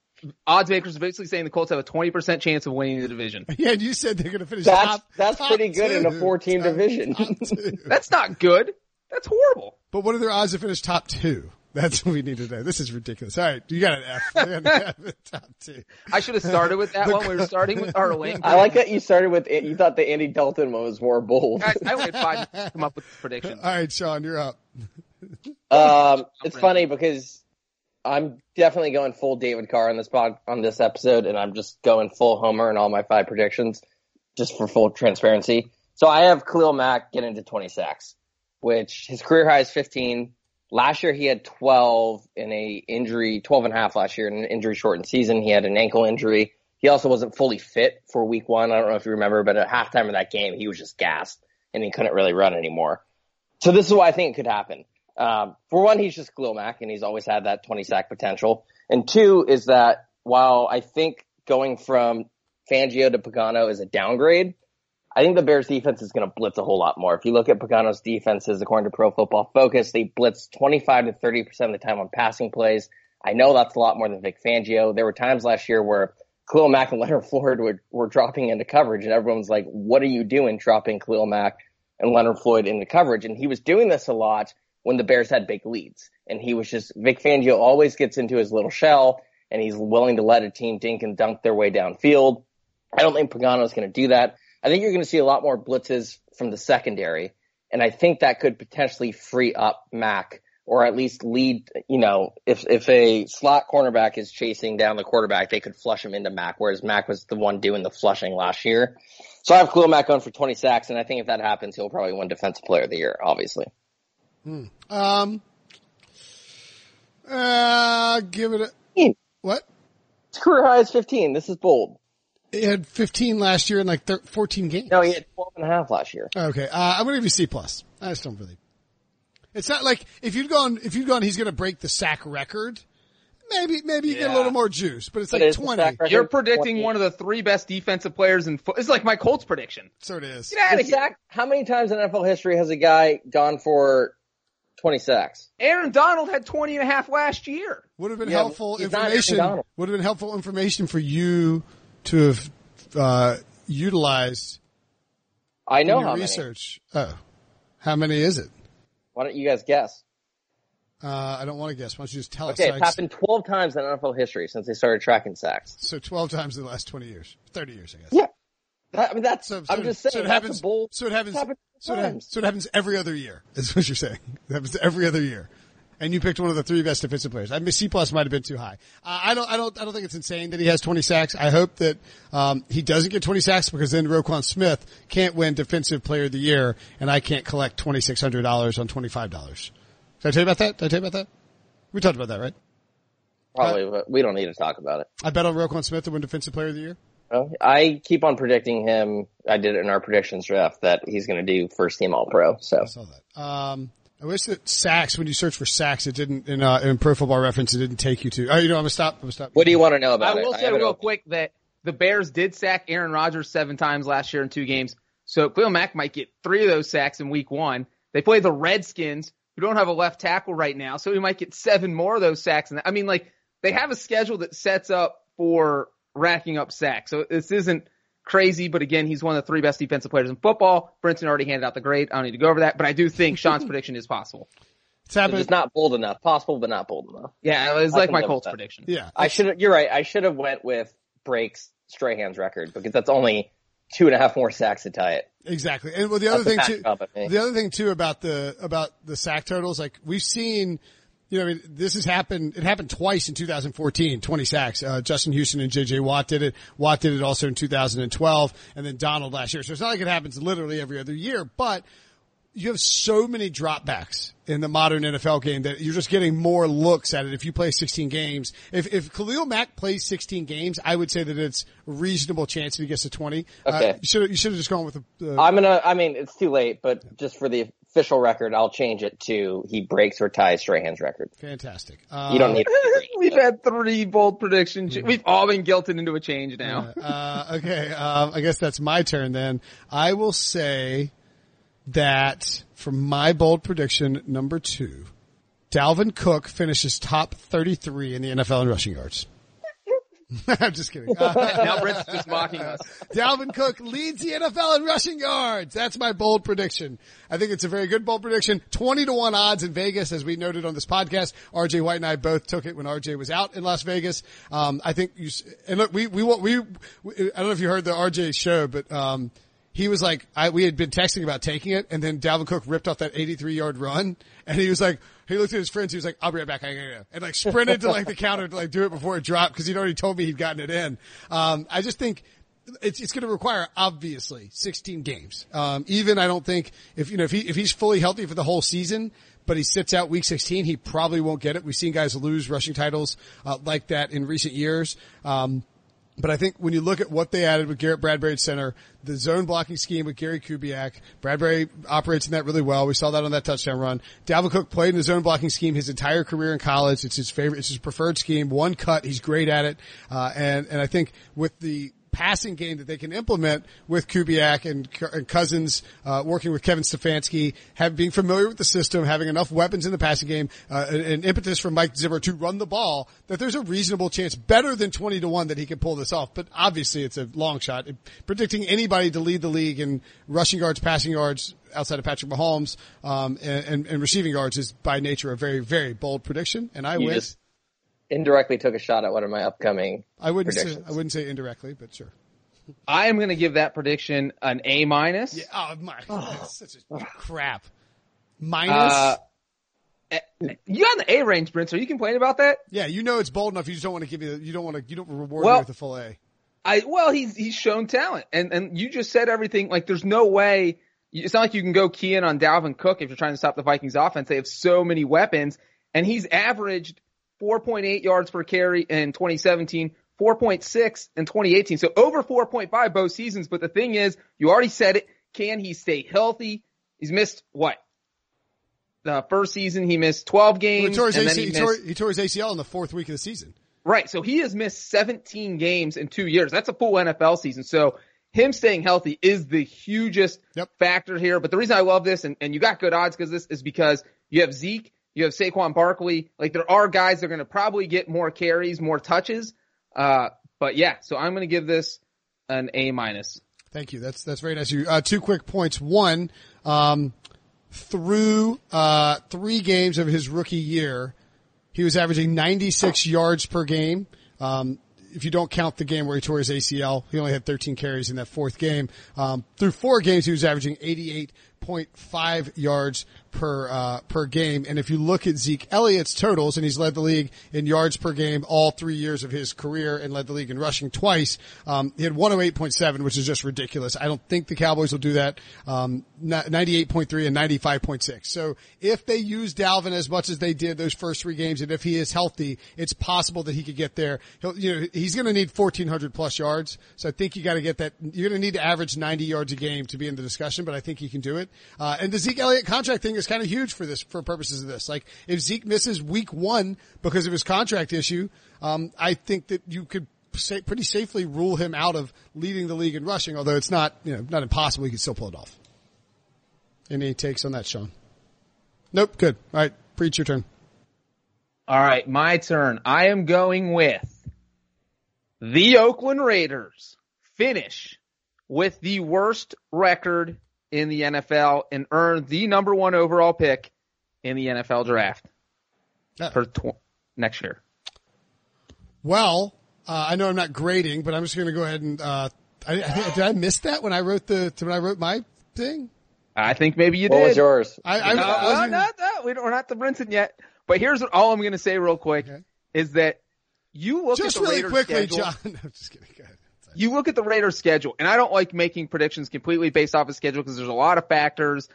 odds makers are basically saying the Colts have a 20% chance of winning the division. yeah, and you said they're going to finish That's top. that's top pretty good in a two. four-team Top- division. top. That's not good. That's horrible. But what are their odds to finish top two? That's what we need to know. This is ridiculous. All right, you got an F. You got an F top two. I should have started with that one. We were starting with our lane. I like that you started with you thought the Andy Dalton one was more bold. I, I only had five to come up with predictions. All right, Sean, you're up. Um, it's funny because I'm definitely going full David Carr on this pod on this episode, and I'm just going full Homer in all my five predictions, just for full transparency. So I have Khalil Mack getting to 20 sacks, which his career high is 15. Last year he had 12 in a injury, 12 and a half last year in an injury shortened season. He had an ankle injury. He also wasn't fully fit for week one. I don't know if you remember, but at halftime of that game, he was just gassed and he couldn't really run anymore. So this is why I think it could happen. Um, for one, he's just Khalil Mack, and he's always had that 20 sack potential. And two is that while I think going from Fangio to Pagano is a downgrade, I think the Bears defense is going to blitz a whole lot more. If you look at Pagano's defenses, according to Pro Football Focus, they blitz 25 to 30% of the time on passing plays. I know that's a lot more than Vic Fangio. There were times last year where Khalil Mack and Leonard Floyd were, were dropping into coverage and everyone's like, what are you doing dropping Khalil Mack and Leonard Floyd into coverage? And he was doing this a lot when the Bears had big leads. And he was just, Vic Fangio always gets into his little shell and he's willing to let a team dink and dunk their way downfield. I don't think Pagano is going to do that. I think you're going to see a lot more blitzes from the secondary. And I think that could potentially free up Mack or at least lead, you know, if, if a slot cornerback is chasing down the quarterback, they could flush him into Mack, whereas Mack was the one doing the flushing last year. So I have Khalil Mack on for 20 sacks, and I think if that happens, he'll probably win Defensive Player of the Year, obviously. Hmm. Um, uh, give it a, what? His career high is 15. This is bold. He had 15 last year in like 13, 14 games. No, he had 12 and a half last year. Okay. Uh, I'm going to give you C plus. I just don't really. It's not like if you'd gone, if you'd gone, he's going to break the sack record. Maybe, maybe you yeah. get a little more juice, but it's but like 20. You're predicting 20. one of the three best defensive players in football. It's like my Colts prediction. So it is. Sack, how many times in NFL history has a guy gone for 20 sacks? Aaron Donald had 20 and a half last year. Would have been yeah, helpful information. Would have been helpful information for you to have, uh, utilized. I know how research. Many. Oh, how many is it? Why don't you guys guess? Uh, I don't want to guess. Why don't you just tell okay, us? Okay, it's happened 12 times in NFL history since they started tracking sacks. So 12 times in the last 20 years. 30 years, I guess. Yeah. That, I mean, that's, so, so I'm just saying, so it happens, bold, so it happens, so it happens, so it happens every other year, is what you're saying. It happens every other year. And you picked one of the three best defensive players. I mean, C plus might have been too high. Uh, I don't, I don't, I don't think it's insane that he has 20 sacks. I hope that, um, he doesn't get 20 sacks because then Roquan Smith can't win defensive player of the year and I can't collect $2,600 on $25. Did I tell you about that? Did I tell you about that? We talked about that, right? Probably, uh, but we don't need to talk about it. I bet on Roquan Smith to win Defensive Player of the Year. Well, I keep on predicting him. I did it in our predictions draft that he's going to do first team All Pro. So I saw that. Um, I wish that sacks when you search for sacks, it didn't in uh, in Pro Football Reference, it didn't take you to. Oh, you know, I'm gonna stop. I'm gonna stop. What do you want to know about I it? will say real quick that the Bears did sack Aaron Rodgers seven times last year in two games. So Khalil Mack might get three of those sacks in Week One. They play the Redskins, who don't have a left tackle right now, so he might get seven more of those sacks. And I mean, like they have a schedule that sets up for racking up sacks. So this isn't crazy, but again, he's one of the three best defensive players in football. Brinson already handed out the grade. I don't need to go over that, but I do think Sean's prediction is possible. It's, it's not bold enough. Possible, but not bold enough. Yeah, it was like my Colts prediction. Yeah, I should. Have you're right. I should have went with breaks Strahan's record because that's only two and a half more sacks to tie it. Exactly. And well, the other That's thing too, the other thing too about the, about the sack totals, like we've seen, you know, I mean, this has happened, it happened twice in 2014, 20 sacks. Uh, Justin Houston and JJ Watt did it. Watt did it also in 2012 and then Donald last year. So it's not like it happens literally every other year, but you have so many dropbacks in the modern NFL game that you're just getting more looks at it if you play 16 games. If, if Khalil Mack plays 16 games, I would say that it's a reasonable chance that he gets to 20. Uh, okay. Uh, you should you should have just gone with the, I'm gonna, I mean, it's too late, but just for the official record, I'll change it to he breaks or ties Strahan's record. Fantastic. Uh, you don't need We've had three bold predictions. We've all been guilted into a change now. Uh, okay. Um, I guess that's my turn then. I will say, that for my bold prediction number two, Dalvin Cook finishes top 33 in the NFL in rushing yards. I'm just kidding. Uh, now just mocking us. Dalvin Cook leads the NFL in rushing yards. That's my bold prediction. I think it's a very good bold prediction. 20 to 1 odds in Vegas, as we noted on this podcast. RJ White and I both took it when RJ was out in Las Vegas. Um, I think you, and look, we, we, we, we, I don't know if you heard the RJ show, but, um, he was like, I, we had been texting about taking it, and then Dalvin Cook ripped off that 83 yard run, and he was like, he looked at his friends, he was like, I'll be right back, I gotta and like sprinted to like the counter to like do it before it dropped, because he'd already told me he'd gotten it in. Um, I just think, it's, it's going to require obviously 16 games. Um, even I don't think if you know if he if he's fully healthy for the whole season, but he sits out week 16, he probably won't get it. We've seen guys lose rushing titles uh, like that in recent years. Um, But I think when you look at what they added with Garrett Bradbury at center, the zone blocking scheme with Gary Kubiak, Bradbury operates in that really well. We saw that on that touchdown run. Dalvin Cook played in the zone blocking scheme his entire career in college. It's his favorite, it's his preferred scheme. One cut, he's great at it. Uh, and, and I think with the passing game that they can implement with Kubiak and, and Cousins, uh, working with Kevin Stefanski, have being familiar with the system, having enough weapons in the passing game, uh, an impetus from Mike Zimmer to run the ball, that there's a reasonable chance, better than 20 to 1 that he can pull this off. But obviously it's a long shot. Predicting anybody to lead the league in rushing yards, passing yards, outside of Patrick Mahomes, um, and, and, and, receiving yards is by nature a very, very bold prediction. And I you wish. Just- indirectly took a shot at one of my upcoming. I wouldn't say I wouldn't say indirectly, but sure. I am going to give that prediction an A minus. Yeah, oh my, that's such a crap. Minus. Uh, you on the A range, Brent. Are you complaining about that? Yeah, you know it's bold enough. You just don't want to give you. You don't want to. You don't reward well, with a full A. I well, he's he's shown talent, and and you just said everything. Like, there's no way. It's not like you can go key in on Dalvin Cook if you're trying to stop the Vikings offense. They have so many weapons, and he's averaged 4.8 yards per carry in 2017, 4.6 in 2018. So over 4.5 both seasons. But the thing is, you already said it. Can he stay healthy? He's missed what? The first season he missed 12 games. Well, he, tore his AC, he, missed, tore, he tore his ACL in the fourth week of the season. Right. So he has missed 17 games in two years. That's a full NFL season. So him staying healthy is the hugest yep. factor here. But the reason I love this, and, and you got good odds because this is because you have Zeke, you have Saquon Barkley. Like there are guys that are going to probably get more carries, more touches. Uh, but yeah, so I'm going to give this an A minus. Thank you. That's that's very nice. Of you uh, two quick points. One, um, through uh, three games of his rookie year, he was averaging 96 yards per game. Um, if you don't count the game where he tore his ACL, he only had 13 carries in that fourth game. Um, through four games, he was averaging 88.5 yards per uh, per game. And if you look at Zeke Elliott's totals, and he's led the league in yards per game all three years of his career, and led the league in rushing twice. Um, he had 108.7, which is just ridiculous. I don't think the Cowboys will do that. Um, 98.3 and 95.6. So if they use Dalvin as much as they did those first three games, and if he is healthy, it's possible that he could get there. He'll, you know, he's going to need 1,400 plus yards. So I think you got to get that. You're going to need to average 90 yards a game to be in the discussion, but I think he can do it. Uh, and the Zeke Elliott contract thing is is kind of huge for this, for purposes of this. Like if Zeke misses week one because of his contract issue, um, I think that you could say, pretty safely rule him out of leading the league in rushing, although it's not, you know, not impossible. He could still pull it off. Any takes on that, Sean? Nope. Good. All right. Breech your turn. All right. My turn. I am going with the Oakland Raiders finish with the worst record in the NFL and earn the number one overall pick in the NFL draft for tw- next year. Well, uh, I know I'm not grading, but I'm just going to go ahead and. Uh, I, I, did I miss that when I wrote the when I wrote my thing? I think maybe you what did. What was yours? I, I, no, I not, not, we are not the Brinson yet. But here's what, all I'm going to say real quick okay. is that you look just at the really Raiders quickly, schedule, John. No, just kidding. You look at the Raiders schedule, and I don't like making predictions completely based off of schedule because there's a lot of factors.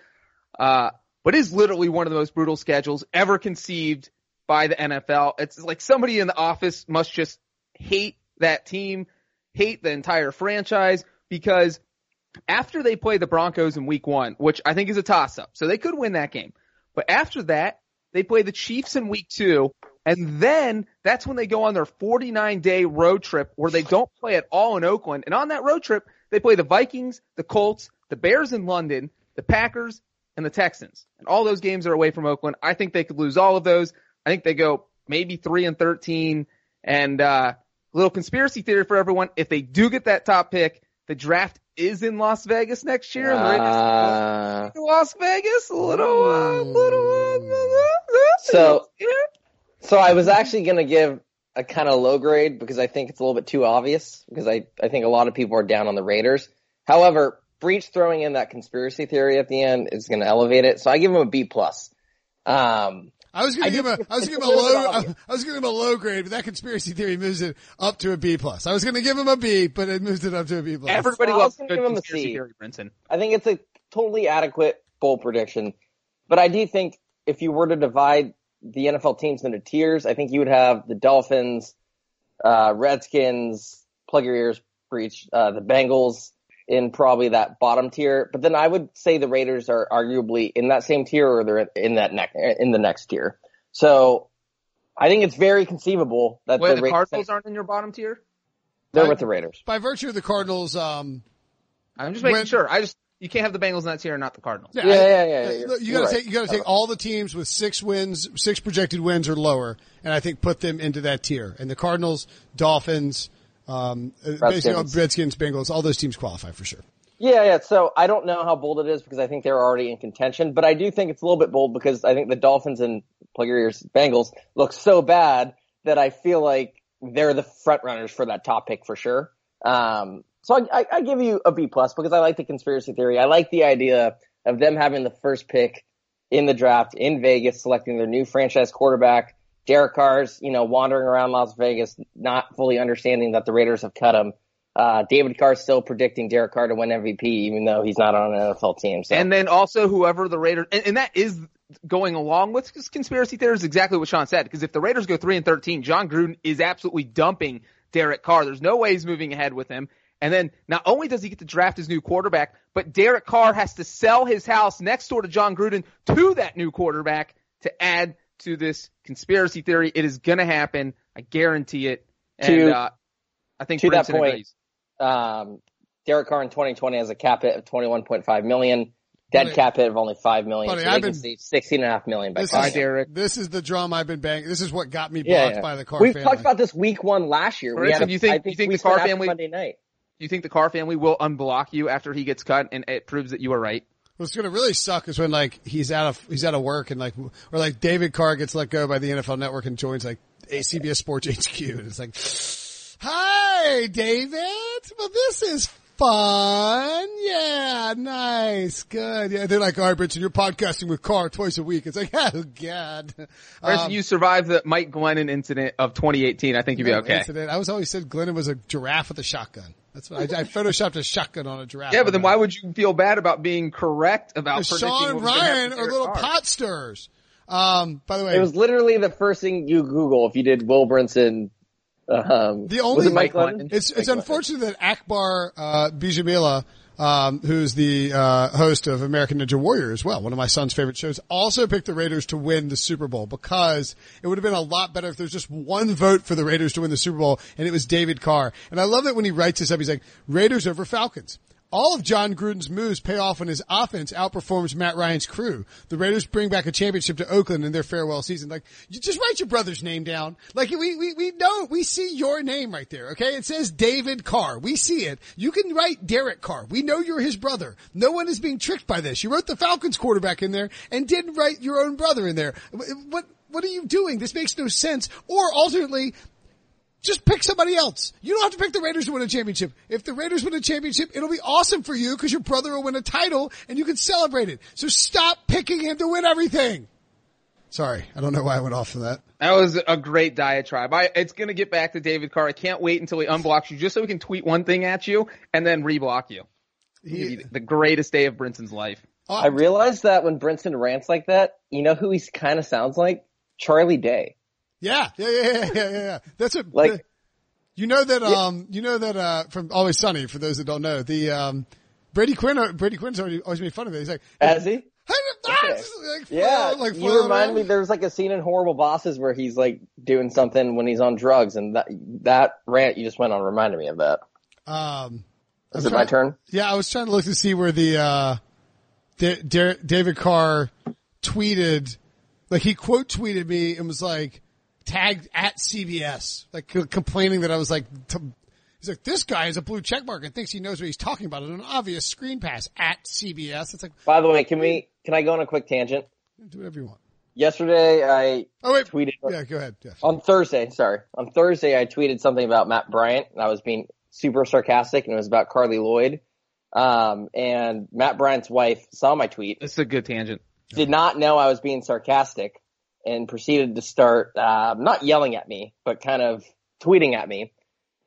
Uh, but it is literally one of the most brutal schedules ever conceived by the NFL. It's like somebody in the office must just hate that team, hate the entire franchise because after they play the Broncos in week one, which I think is a toss up, so they could win that game. But after that, they play the Chiefs in week two, and then that's when they go on their 49 day road trip where they don't play at all in Oakland. And on that road trip, they play the Vikings, the Colts, the Bears in London, the Packers, and the Texans. And all those games are away from Oakland. I think they could lose all of those. I think they go maybe 3 and 13. And, uh, little conspiracy theory for everyone. If they do get that top pick, the draft is in Las Vegas next year. Uh, Las Vegas, a little, uh, little, uh, so, so I was actually going to give a kind of low grade because I think it's a little bit too obvious because I, I think a lot of people are down on the Raiders. However, Breech throwing in that conspiracy theory at the end is going to elevate it. So I give him a B plus. Um, I was going to give him a, I was going to give him a low, I was going to give him a low grade, but that conspiracy theory moves it up to a B plus. I was going to give him a B, but it moves it up to a B plus. Everybody well, loves good give him a C. theory, Brinson. I think it's a totally adequate bold prediction, but I do think if you were to divide the NFL teams into tiers, I think you would have the Dolphins, uh, Redskins, plug your ears, Breech. Uh, the Bengals in probably that bottom tier, but then I would say the Raiders are arguably in that same tier or they're in that next in the next tier. So I think it's very conceivable that Wait, the, the Raiders Cardinals aren't in your bottom tier? they're I- with the Raiders. By virtue of the Cardinals, um, I'm just making When- sure. I just you can't have the Bengals in that tier and not the Cardinals. Yeah, Yeah, I- yeah, yeah, yeah, you're- You gotta right. take you gotta take all the teams with six wins, six projected wins or lower, and I think put them into that tier. And the Cardinals, Dolphins, um, uh, basically all Redskins. Redskins, Bengals, all those teams qualify for sure. Yeah, yeah. So I don't know how bold it is because I think they're already in contention, but I do think it's a little bit bold because I think the Dolphins and plug your ears Bengals look so bad that I feel like they're the front runners for that top pick for sure. Um, so I, I, I give you a B plus because I like the conspiracy theory. I like the idea of them having the first pick in the draft in Vegas, selecting their new franchise quarterback. Derek Carr's, you know, wandering around Las Vegas, not fully understanding that the Raiders have cut him. Uh, David Carr's still predicting Derek Carr to win MVP, even though he's not on an NFL team. So. And then also whoever the Raiders, and, and that is going along with conspiracy theory is exactly what Sean said. Because if the Raiders go three and thirteen, Jon Gruden is absolutely dumping Derek Carr. There's no way he's moving ahead with him. And then not only does he get to draft his new quarterback, but Derek Carr has to sell his house next door to Jon Gruden to that new quarterback to add to this conspiracy theory. It is going to happen. I guarantee it. And To- uh, I think to that point, agrees. um, Derek Carr in 2020 has a cap hit of 21.5 million, dead Buddy- cap hit of only 5 million. Buddy, so I've been- save 16 and a half million by This cutting is, him. Derek. this is the drum I've been banging. This is what got me blocked Yeah, yeah. by the Carr We've family. talked about this week one last year. We Brinson, had a, you think- I you think think we the Carr family- Monday night. Do you think the Carr family will unblock you after he gets cut and it proves that you were right? What's going to really suck is when like he's out of he's out of work and like or like David Carr gets let go by the NFL Network and joins like CBS Sports HQ and it's like, "Hi, David. Well, this is fun. Yeah, nice, good. Yeah." They're like, "All right, Brinson, you're podcasting with Carr twice a week." It's like, "Oh God." Brinson, Um, you survived the Mike Glennon incident of 2018. I think you'd be okay. Incident. I was always said Glennon was a giraffe with a shotgun. That's what I, I photoshopped a shotgun on a giraffe. Yeah, but then why would you feel bad about being correct about Because Sean and was gonna happen Ryan to are little Carr? pot stirrers. Um, by the way, It was literally the first thing you Google if you did Will Brinson. Um, The only- was it Mike Mike It's it's Mike Glennon. unfortunate that Akbar uh, Gbajabiamila, um, who's the uh, host of American Ninja Warrior as well, one of my son's favorite shows, also picked the Raiders to win the Super Bowl because it would have been a lot better if there's just one vote for the Raiders to win the Super Bowl and it was David Carr. And I love that when he writes this up, he's like Raiders over Falcons. All of Jon Gruden's moves pay off when his offense outperforms Matt Ryan's crew. The Raiders bring back a championship to Oakland in their farewell season. Like, you just write your brother's name down. Like, we, we, we know, we see your name right there, okay? It says David Carr. We see it. You can write Derek Carr. We know you're his brother. No one is being tricked by this. You wrote the Falcons quarterback in there and didn't write your own brother in there. What, what are you doing? This makes no sense. Or alternately, just pick somebody else. You don't have to pick the Raiders to win a championship. If the Raiders win a championship, it'll be awesome for you because your brother will win a title and you can celebrate it. So stop picking him to win everything. Sorry, I don't know why I went off of that. That was a great diatribe. I, it's going to get back to David Carr. I can't wait until he unblocks you just so we can tweet one thing at you and then reblock you. He, be the greatest day of Brinson's life. I realized that when Brinson rants like that, you know who he kind of sounds like? Charlie Day. Yeah, yeah, yeah, yeah, yeah. That's what, Like- you know that, um, you know that, uh, from Always Sunny, for those that don't know, the, um, Brady Quinn, Brady Quinn's already always made fun of it. He's like, Has he? like, Yeah, like, you remind me. There's like a scene in Horrible Bosses where he's like doing something when he's on drugs, and that that rant you just went on reminded me of that. Um, Is it my turn? Yeah, I was trying to look to see where the uh, Da- Da- David Carr tweeted, like he quote tweeted me and was like tagged at CBS, like complaining that I was like, t- he's like, this guy has a blue check mark and thinks he knows what he's talking about. And an obvious screen pass at CBS. It's like, By the way, can we? Can I go on a quick tangent? do whatever you want. Yesterday, I Oh wait, tweeted yeah, go ahead. Yeah. on Thursday. Sorry, on Thursday, I tweeted something about Matt Bryant, and I was being super sarcastic, and it was about Carli Lloyd. Um, and Matt Bryant's wife saw my tweet, This is a good tangent. did not know I was being sarcastic, and proceeded to start uh, not yelling at me, but kind of tweeting at me.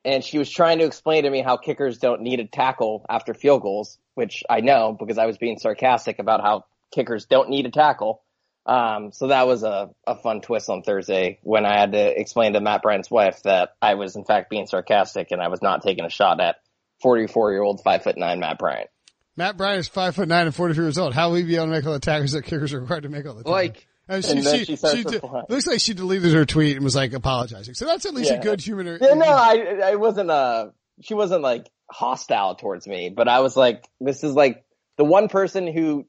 And she was trying to explain to me how kickers don't need a tackle after field goals, which I know because I was being sarcastic about how kickers don't need a tackle. Um, so that was a, a fun twist on Thursday when I had to explain to Matt Bryant's wife that I was in fact being sarcastic and I was not taking a shot at 44 year old five foot nine Matt Bryant. Matt Bryant is five foot nine and 43 years old. How will he be able to make all the tackles that kickers are required to make all the time? Like, and And then she starts she to did- fly. looks like she deleted her tweet and was like apologizing. So that's at least a good human. Yeah, no, I, I wasn't, uh, she wasn't like hostile towards me, but I was like, this is like the one person who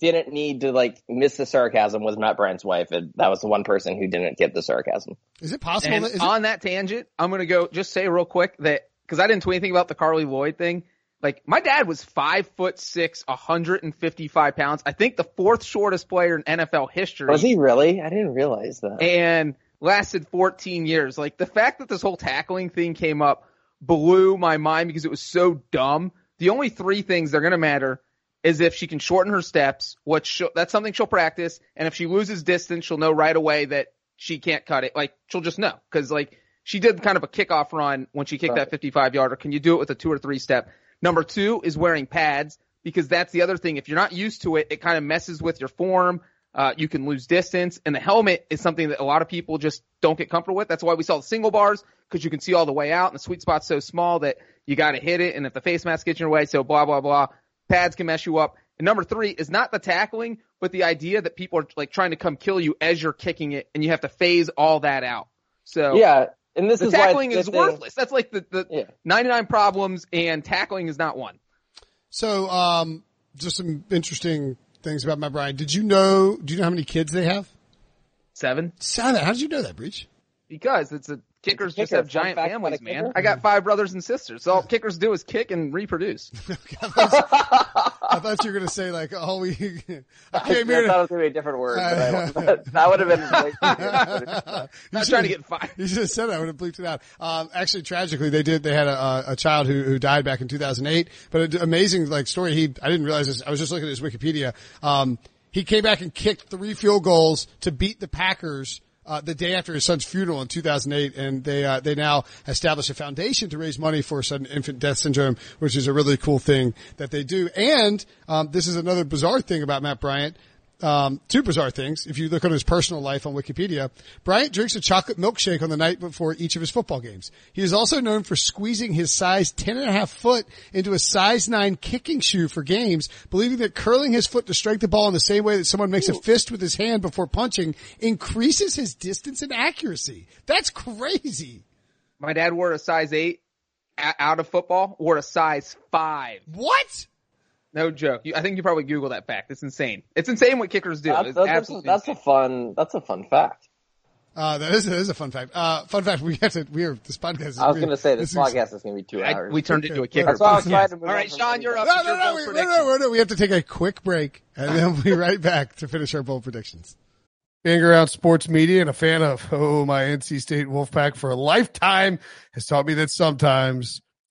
didn't need to like miss the sarcasm was Matt Bryant's wife. And that was the one person who didn't get the sarcasm. Is it possible? And that, is it, on that tangent, I'm gonna go just say real quick that because I didn't tweet anything about the Carli Lloyd thing. Like my dad was five foot six, 155 pounds. I think the fourth shortest player in NFL history. Was he really? I didn't realize that. and lasted 14 years. Like the fact that this whole tackling thing came up blew my mind because it was so dumb. The only three things that are going to matter is if she can shorten her steps, what she'll, that's something she'll practice. And if she loses distance, she'll know right away that she can't cut it. Like she'll just know because like she did kind of a kickoff run when she kicked Right. that 55 yarder. Can you do it with a two or three step? Number two is wearing pads because that's the other thing. If you're not used to it, it kind of messes with your form. Uh, you can lose distance and the helmet is something that a lot of people just don't get comfortable with. That's why we saw the single bars because you can see all the way out and the sweet spot's so small that you got to hit it. And if the face mask gets in your way, so blah, blah, blah, pads can mess you up. And number three is not the tackling, but the idea that people are like trying to come kill you as you're kicking it and you have to phase all that out. So Yeah. And this the is tackling it's is a thing- worthless. That's like the, the Yeah. 99 problems and tackling is not one. so, um, just some interesting things about Matt Bryant. Did you know? Do you know how many kids they have? Seven. Seven. How did you know that, Breech? Because it's a kickers just kicker. have Fun giant families, man. I got five brothers and sisters. So all kickers do is kick and reproduce. I thought you were going to say like, oh, we, I I, came thought here it to, was going to be a different word, but I, that would have been way. Not trying to get fired. You should have said that. I would have bleeped it out. Um, actually, tragically, they did. They had a, a, a child who, who died back in 2008. But an amazing like story. He I didn't realize this. I was just looking at his Wikipedia. Um, he came back and kicked three field goals to beat the Packers. Uh, the day after his son's funeral in 2008, and they uh, they now established a foundation to raise money for sudden infant death syndrome, which is a really cool thing that they do. And um, this is another bizarre thing about Matt Bryant um, two bizarre things. If you look on his personal life on Wikipedia, Bryant drinks a chocolate milkshake on the night before each of his football games. He is also known for squeezing his size 10 and a half foot into a size 9 kicking shoe for games, believing that curling his foot to strike the ball in the same way that someone makes a fist with his hand before punching increases his distance and accuracy. That's crazy. My dad wore a size eight out of football, wore a size five. What? No joke. You, I think you probably Google that fact. It's insane. It's insane what kickers do. That's, It's that's, that's a insane. fun. That's a fun fact. Uh, that is, that is a fun fact. Uh, fun fact, we have to, we are, this podcast is I was going to say this is- podcast is going to be two I- hours. we turned Okay, into a kicker. that's why I was podcast. trying to move All on right, from Sean, Andy you're up. No, It's no, your no, bold we, no, prediction. no, no, we have to take a quick break and then we'll be right back to finish our bold predictions. Being around sports media and a fan of, oh, my NC State Wolfpack for a lifetime has taught me that sometimes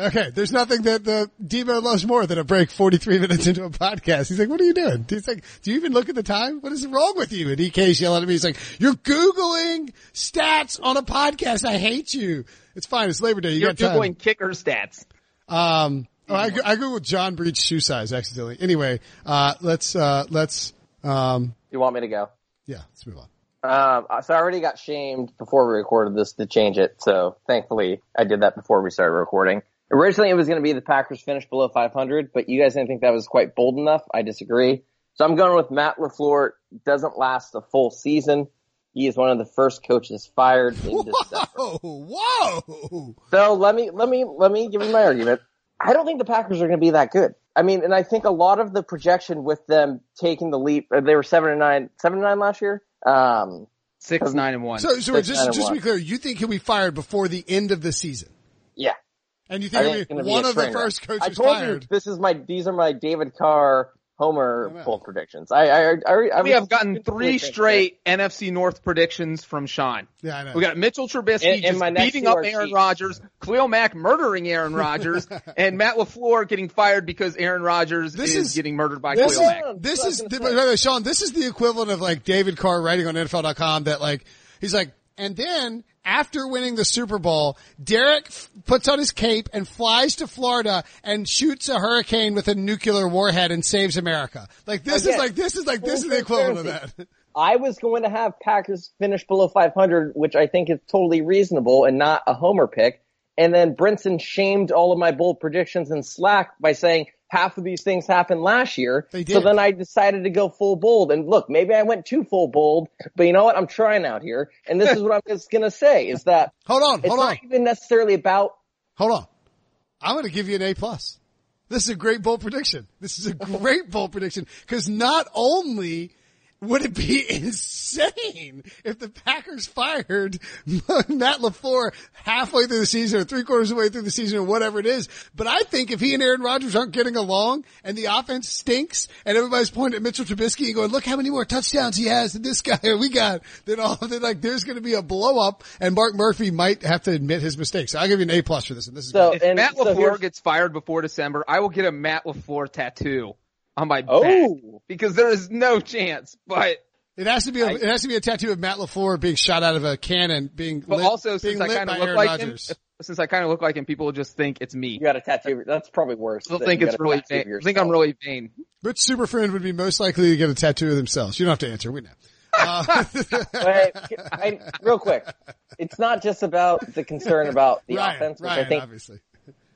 Okay, there's nothing that the Debo loves more than a break 43 minutes into a podcast. He's like, what are you doing? He's like, do you even look at the time? What is wrong with you? And EK's yelling at me. He's like, you're Googling stats on a podcast. I hate you. It's fine. It's Labor Day. You time. Googling kicker stats. Um, oh, I, I googled John Breech shoe size accidentally. Anyway, uh, let's, uh, let's, um, You want me to go? yeah, let's move on. Um, so I already got shamed before we recorded this to change it. So thankfully I did that before we started recording. Originally it was going to be the Packers finish below 500, but you guys didn't think that was quite bold enough. I disagree. So I'm going with Matt LaFleur. Doesn't last a full season. He is one of the first coaches fired in December. Whoa, whoa. So let me let me let me give you my argument. I don't think the Packers are going to be that good. I mean, and I think a lot of the projection with them taking the leap, uh, they were seven and nine, seven and nine last year. Um, Six, nine, and one. So, so Six, just, just to be clear, you think he'll be fired before the end of the season? yeah, And you think think be going to one a of the train wreck. first I coaches told fired? you this is my these are my David Carr Homer oh, Yeah. bold predictions. I I, I, I we have gotten three straight NFC North predictions from Sean. Yeah, I know. We got Mitchell Trubisky And- and just my beating up Aaron cheats. Rodgers, Khalil Mack murdering Aaron Rodgers, and Matt LaFleur getting fired because Aaron Rodgers This is, is- getting murdered by this Khalil is, Mack. Mack. this is, what I by the way, Sean, this is the equivalent of like David Carr writing on NFL.com that like, he's like, and then after winning the Super Bowl, Derek f- puts on his cape and flies to Florida and shoots a hurricane with a nuclear warhead and saves America. Like this is like, this is like, this is the equivalent of that. I was going to have Packers finish below 500, which I think is totally reasonable and not a homer pick. And then Brinson shamed all of my bold predictions in Slack by saying half of these things happened last year. They So then I decided to go full bold. And look, maybe I went too full bold, but you know what? I'm trying out here. And this is what I'm just going to say is that Hold on, it's hold not on, even necessarily about hold on. I'm going to give you an A plus. This is a great bold prediction. This is a great bold prediction because not only would it be insane if the Packers fired Matt LaFleur halfway through the season or three quarters of the way through the season or whatever it is. But I think if he and Aaron Rodgers aren't getting along and the offense stinks and everybody's pointing at Mitchell Trubisky and going, look how many more touchdowns he has than this guy we got, then all of then like there's going to be a blow up and Mark Murphy might have to admit his mistakes. So I'll give you an A plus for this. And this is so. If and Matt so LaFleur here's- gets fired before December, I will get a Matt LaFleur tattoo on my back oh, because there is no chance. But It has to be a, it has to be a tattoo of Matt LaFleur being shot out of a cannon, being but lit, also being since I kind of look Aaron like Rodgers. him, since I kind of look like him, people will just think it's me. you got a tattoo. That's probably worse. They'll think you it's got a really vain. I think I'm really vain. Which super friend would be most likely to get a tattoo of themselves? You don't have to answer. We know. Uh, But I, real quick, it's not just about the concern about the Ryan, offense, which Ryan, I think, obviously.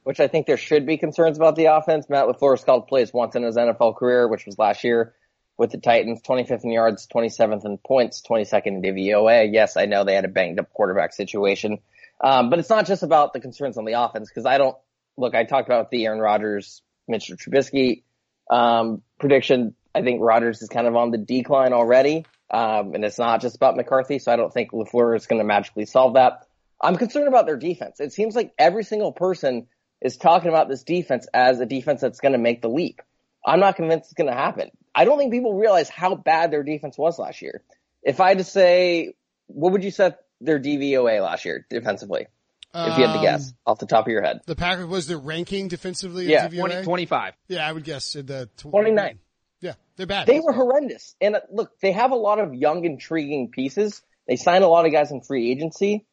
Which I think there should be concerns about the offense. Matt LaFleur has called plays once in his NFL career, which was last year with the Titans, 25th in yards, 27th in points, 22nd in DVOA. Yes, I know they had a banged up quarterback situation. Um, but it's not just about the concerns on the offense because I don't look, I talked about the Aaron Rodgers, Mitchell Trubisky, um, prediction. I think Rodgers is kind of on the decline already. Um, and it's not just about McCarthy. So I don't think LaFleur is going to magically solve that. I'm concerned about their defense. It seems like every single person is talking about this defense as a defense that's going to make the leap. I'm not convinced it's going to happen. I don't think people realize how bad their defense was last year. If I had to say, what would you set their DVOA last year defensively? If you had to Um, guess off the top of your head. The Packers was their ranking defensively Yeah, in DVOA? 20, 25. Yeah, I would guess in the tw- 29. Yeah, they're bad. They were horrendous. And uh, look, they have a lot of young, intriguing pieces. They signed a lot of guys in free agency,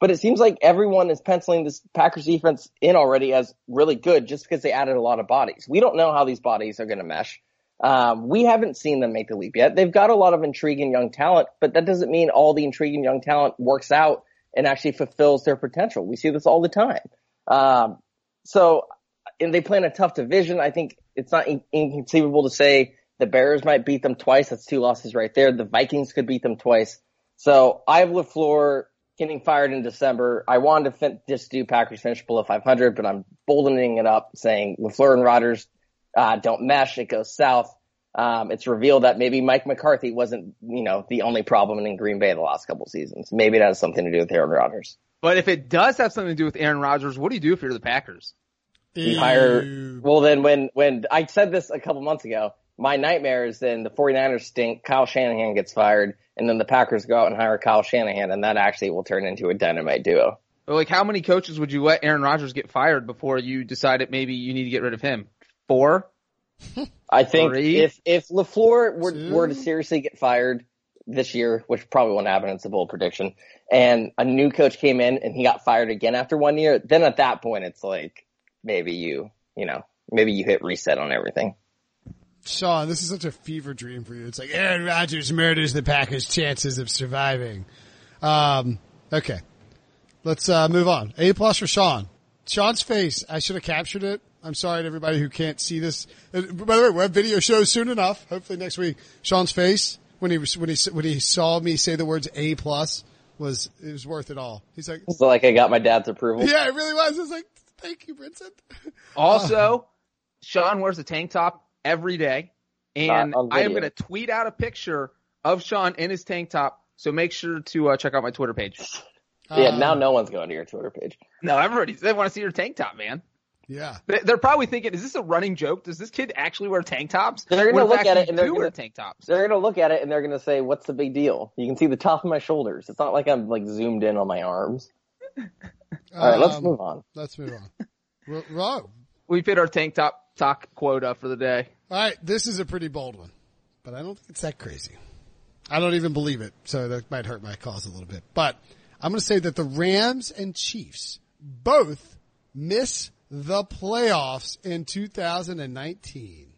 but it seems like everyone is penciling this Packers defense in already as really good just because they added a lot of bodies. We don't know how these bodies are going to mesh. Um, we haven't seen them make the leap yet. They've got a lot of intriguing young talent, but that doesn't mean all the intriguing young talent works out and actually fulfills their potential. We see this all the time. Um, so, and they play in a tough division. I think it's not in- inconceivable to say the Bears might beat them twice. That's two losses right there. The Vikings could beat them twice. So I have LaFleur getting fired in December. I wanted to fin- just do Packers finish below 500, but I'm boldening it up saying LaFleur and Rodgers, uh, don't mesh. It goes south. um, it's revealed that maybe Mike McCarthy wasn't, you know, the only problem in Green Bay the last couple seasons. Maybe it has something to do with Aaron Rodgers. But if it does have something to do with Aaron Rodgers, what do you do if you're the Packers? You hire, well then when, when I said this a couple months ago, my nightmare is then the 49ers stink, Kyle Shanahan gets fired, and then the Packers go out and hire Kyle Shanahan, and that actually will turn into a dynamite duo. But like, how many coaches would you let Aaron Rodgers get fired before you decided maybe you need to get rid of him? Four? I think Three? if if Lafleur were Two? were to seriously get fired this year, which probably won't happen, it's a bold prediction, and a new coach came in and he got fired again after one year, then at that point it's like maybe you you know maybe you hit reset on everything. Sean, this is such a fever dream for you. It's like Aaron Rodgers murders the Packers' chances of surviving. Um, okay, let's uh, move on. A plus for Sean. Sean's face. I should have captured it. I'm sorry to everybody who can't see this. Uh, By the way, we'll have video shows soon enough. Hopefully next week. Sean's face when he when he when he saw me say the words A plus was it was worth it all. He's like, So like I got my dad's approval. yeah, it really was. I was like, thank you, Vincent. Also, Sean wears a tank top every day, and Not I am going to tweet out a picture of Sean in his tank top. So make sure to uh, check out my Twitter page. Yeah, now Um, no one's going to your Twitter page. No, everybody they want to see your tank top, man. Yeah. They- They're probably thinking, is this a running joke? Does this kid actually wear tank tops? They're gonna look at it and they're gonna- wear tank tops. They're gonna look at it and they're gonna say, "What's the big deal?" You can see the top of my shoulders. It's not like I'm like zoomed in on my arms. All right, let's Um, move on. Let's move on. Ro- Ro, We've hit our tank top talk quota for the day. All right, this is a pretty bold one, but I don't think it's that crazy. I don't even believe it, so that might hurt my cause a little bit. But I'm going to say that the Rams and Chiefs both miss the playoffs in 2019.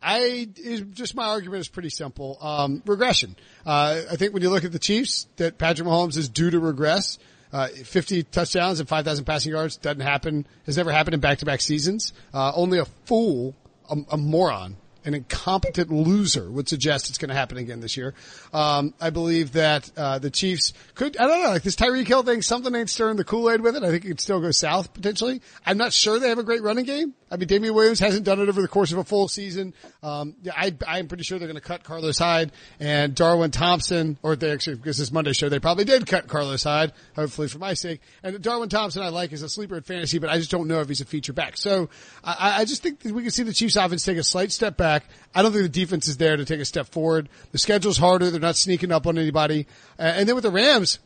I just my argument is pretty simple. Um, regression. Uh, I think when you look at the Chiefs, that Patrick Mahomes is due to regress. Uh, 50 touchdowns and 5,000 passing yards doesn't happen, has never happened in back-to-back seasons. Uh, only a fool, a, a moron, an incompetent loser would suggest it's going to happen again this year. Um, I believe that uh, the Chiefs could. I don't know, like this Tyreek Hill thing. Something ain't stirring the Kool Aid with it. I think it could still go south potentially. I'm not sure they have a great running game. I mean, Damien Williams hasn't done it over the course of a full season. Um, yeah, I, I'm pretty sure they're going to cut Carlos Hyde and Darwin Thompson, or they actually, because this Monday show, they probably did cut Carlos Hyde, hopefully for my sake. And Darwin Thompson I like as a sleeper in fantasy, but I just don't know if he's a feature back. So I, I just think we can see the Chiefs offense take a slight step back. I don't think the defense is there to take a step forward. The schedule's harder. They're not sneaking up on anybody. Uh, and then with the Rams,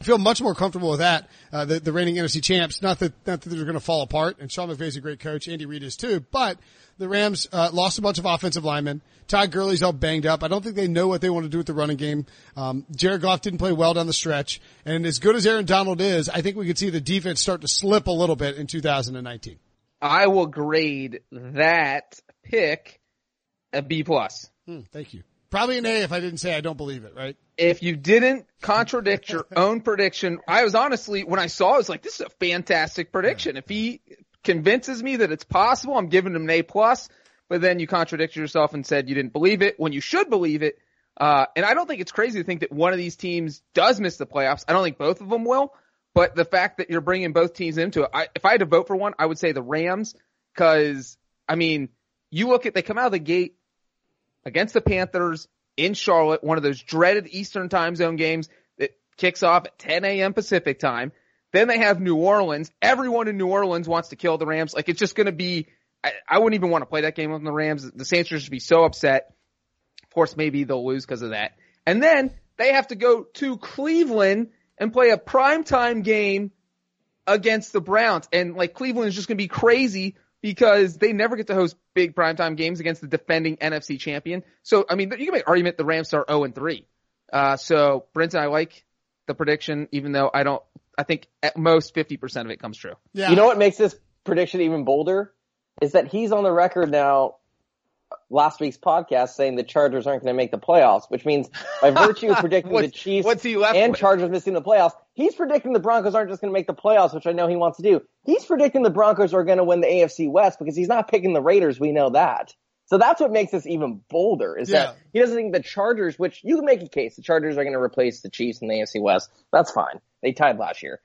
I feel much more comfortable with that. Uh, the, the reigning NFC champs, not that, not that they're going to fall apart. And Sean McVay's a great coach. Andy Reid is too. But the Rams, uh, lost a bunch of offensive linemen. Todd Gurley's all banged up. I don't think they know what they want to do with the running game. Um, Jared Goff didn't play well down the stretch. And as good as Aaron Donald is, I think we could see the defense start to slip a little bit in 2019. I will grade that pick a B plus. Hmm, thank you. Probably an A if I didn't say I don't believe it, right? If you didn't contradict your own prediction, I was honestly, when I saw it, I was like, this is a fantastic prediction. If he convinces me that it's possible, I'm giving him an A plus, but then you contradicted yourself and said you didn't believe it when you should believe it. Uh, and I don't think it's crazy to think that one of these teams does miss the playoffs. I don't think both of them will, but the fact that you're bringing both teams into it, I, if I had to vote for one, I would say the Rams, cause I mean, you look at, they come out of the gate against the Panthers in Charlotte, one of those dreaded Eastern time zone games that kicks off at 10 a.m. Pacific time. Then they have New Orleans. Everyone in New Orleans wants to kill the Rams. Like it's just going to be, I, I wouldn't even want to play that game with the Rams. The Saints just be so upset. Of course, maybe they'll lose because of that. And then they have to go to Cleveland and play a primetime game against the Browns. And like Cleveland is just going to be crazy because they never get to host big primetime games against the defending NFC champion. So, I mean, you can make an argument the Rams are 0 and 3. Uh, so Brenton, I like the prediction, even though I don't, I think at most 50% of it comes true. Yeah. You know what makes this prediction even bolder is that he's on the record now. Last week's podcast saying the Chargers aren't going to make the playoffs, which means by virtue of predicting the Chiefs what's he left and with? Chargers missing the playoffs, he's predicting the Broncos aren't just going to make the playoffs, which I know he wants to do. He's predicting the Broncos are going to win the AFC West because he's not picking the Raiders. We know that. So that's what makes this even bolder is Yeah. that he doesn't think the Chargers, which you can make a case, the Chargers are going to replace the Chiefs in the AFC West. That's fine. They tied last year.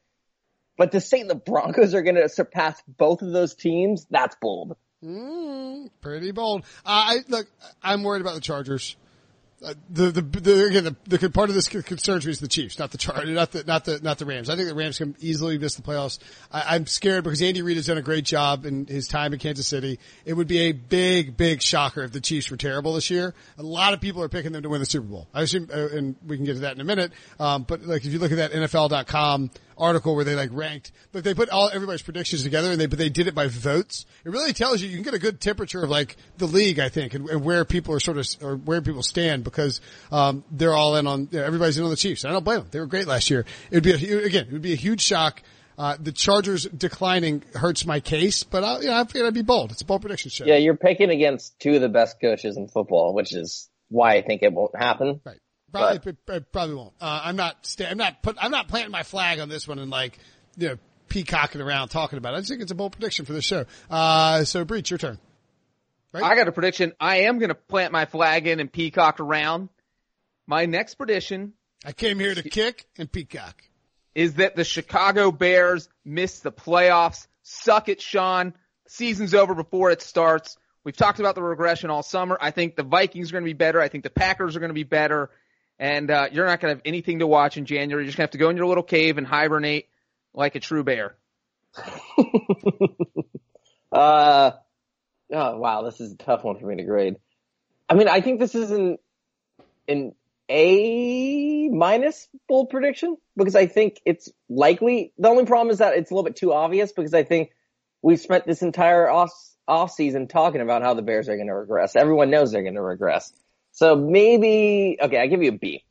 But to say the Broncos are going to surpass both of those teams, that's bold. Mm, pretty bold. Uh, I look. I'm worried about the Chargers. Uh, the, the, the, again, the, the part of this concerns me is the Chiefs, not the Chargers, not the, not the, not the Rams. I think the Rams can easily miss the playoffs. I, I'm scared because Andy Reid has done a great job in his time in Kansas City. It would be a big, big shocker if the Chiefs were terrible this year. A lot of people are picking them to win the Super Bowl. I assume, uh, and we can get to that in a minute. Um, but like if you look at that NFL.com article where they like ranked, but they put all everybody's predictions together and they but they did it by votes. It really tells you you can get a good temperature of like the league, I think, and, and where people are sort of or where people stand because um, they're all in on you know, everybody's in on the Chiefs. I don't blame them; they were great last year. It would be a, again, it would be a huge shock. Uh, the Chargers declining hurts my case, but I, you know, I figured I'd be bold. It's a bold prediction show. Yeah, you're picking against two of the best coaches in football, which is why I think it won't happen. Right. Probably, it, probably won't. Uh, I'm not, sta- I'm not put, I'm not planting my flag on this one and like, you know, peacocking around talking about it. I just think it's a bold prediction for this show. Uh, so Breech, your turn. Right? I got a prediction. I am going to plant my flag in and peacock around. My next prediction. I came here to kick and peacock. Is that the Chicago Bears miss the playoffs? Suck it, Sean. Season's over before it starts. We've talked about the regression all summer. I think the Vikings are going to be better. I think the Packers are going to be better and uh, you're not going to have anything to watch in January. You're just going to have to go in your little cave and hibernate like a true bear. uh, oh wow, this is a tough one for me to grade. I mean, I think this is an an A minus bold prediction because I think it's likely. The only problem is that it's a little bit too obvious because I think we've spent this entire off off season talking about how the Bears are going to regress. Everyone knows they're going to regress. So maybe, okay, I give you a B.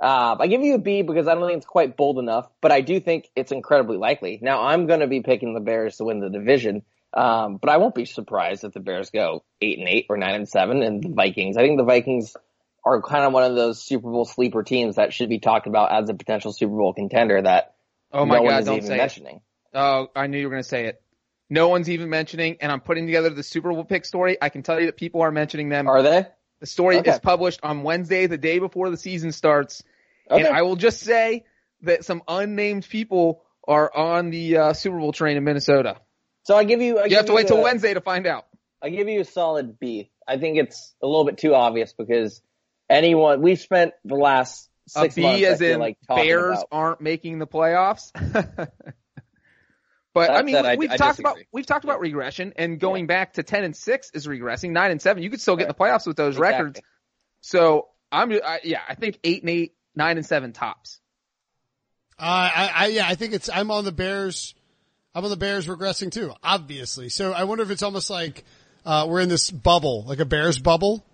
Uh, I give you a B because I don't think it's quite bold enough, but I do think it's incredibly likely. Now I'm going to be picking the Bears to win the division, um, but I won't be surprised if the Bears go eight and eight or nine and seven, and the Vikings. I think the Vikings are kind of one of those Super Bowl sleeper teams that should be talked about as a potential Super Bowl contender. That oh my no god, don't even say mentioning. It. Oh, I knew you were going to say it. No one's even mentioning, and I'm putting together the Super Bowl pick story. I can tell you that people are mentioning them. Are they? The story okay. is published on Wednesday, the day before the season starts. Okay. And I will just say that some unnamed people are on the uh, Super Bowl train in Minnesota. So I give you. I you give have to you wait a, till Wednesday to find out. I give you a solid B. I think it's a little bit too obvious because anyone we've spent the last six a B months, as in like Bears about. aren't making the playoffs. But That I mean, said, I- we've I talked disagree. about we've talked about regression, and going back to ten and six is regressing. Nine and seven, you could still get in the playoffs with those Exactly. records. So I'm, I, yeah, I think eight and eight, nine and seven tops. Uh, I, I, yeah, I think it's, I'm on the Bears, I'm on the Bears regressing too, obviously. So I wonder if it's almost like, uh, we're in this bubble, like a Bears bubble.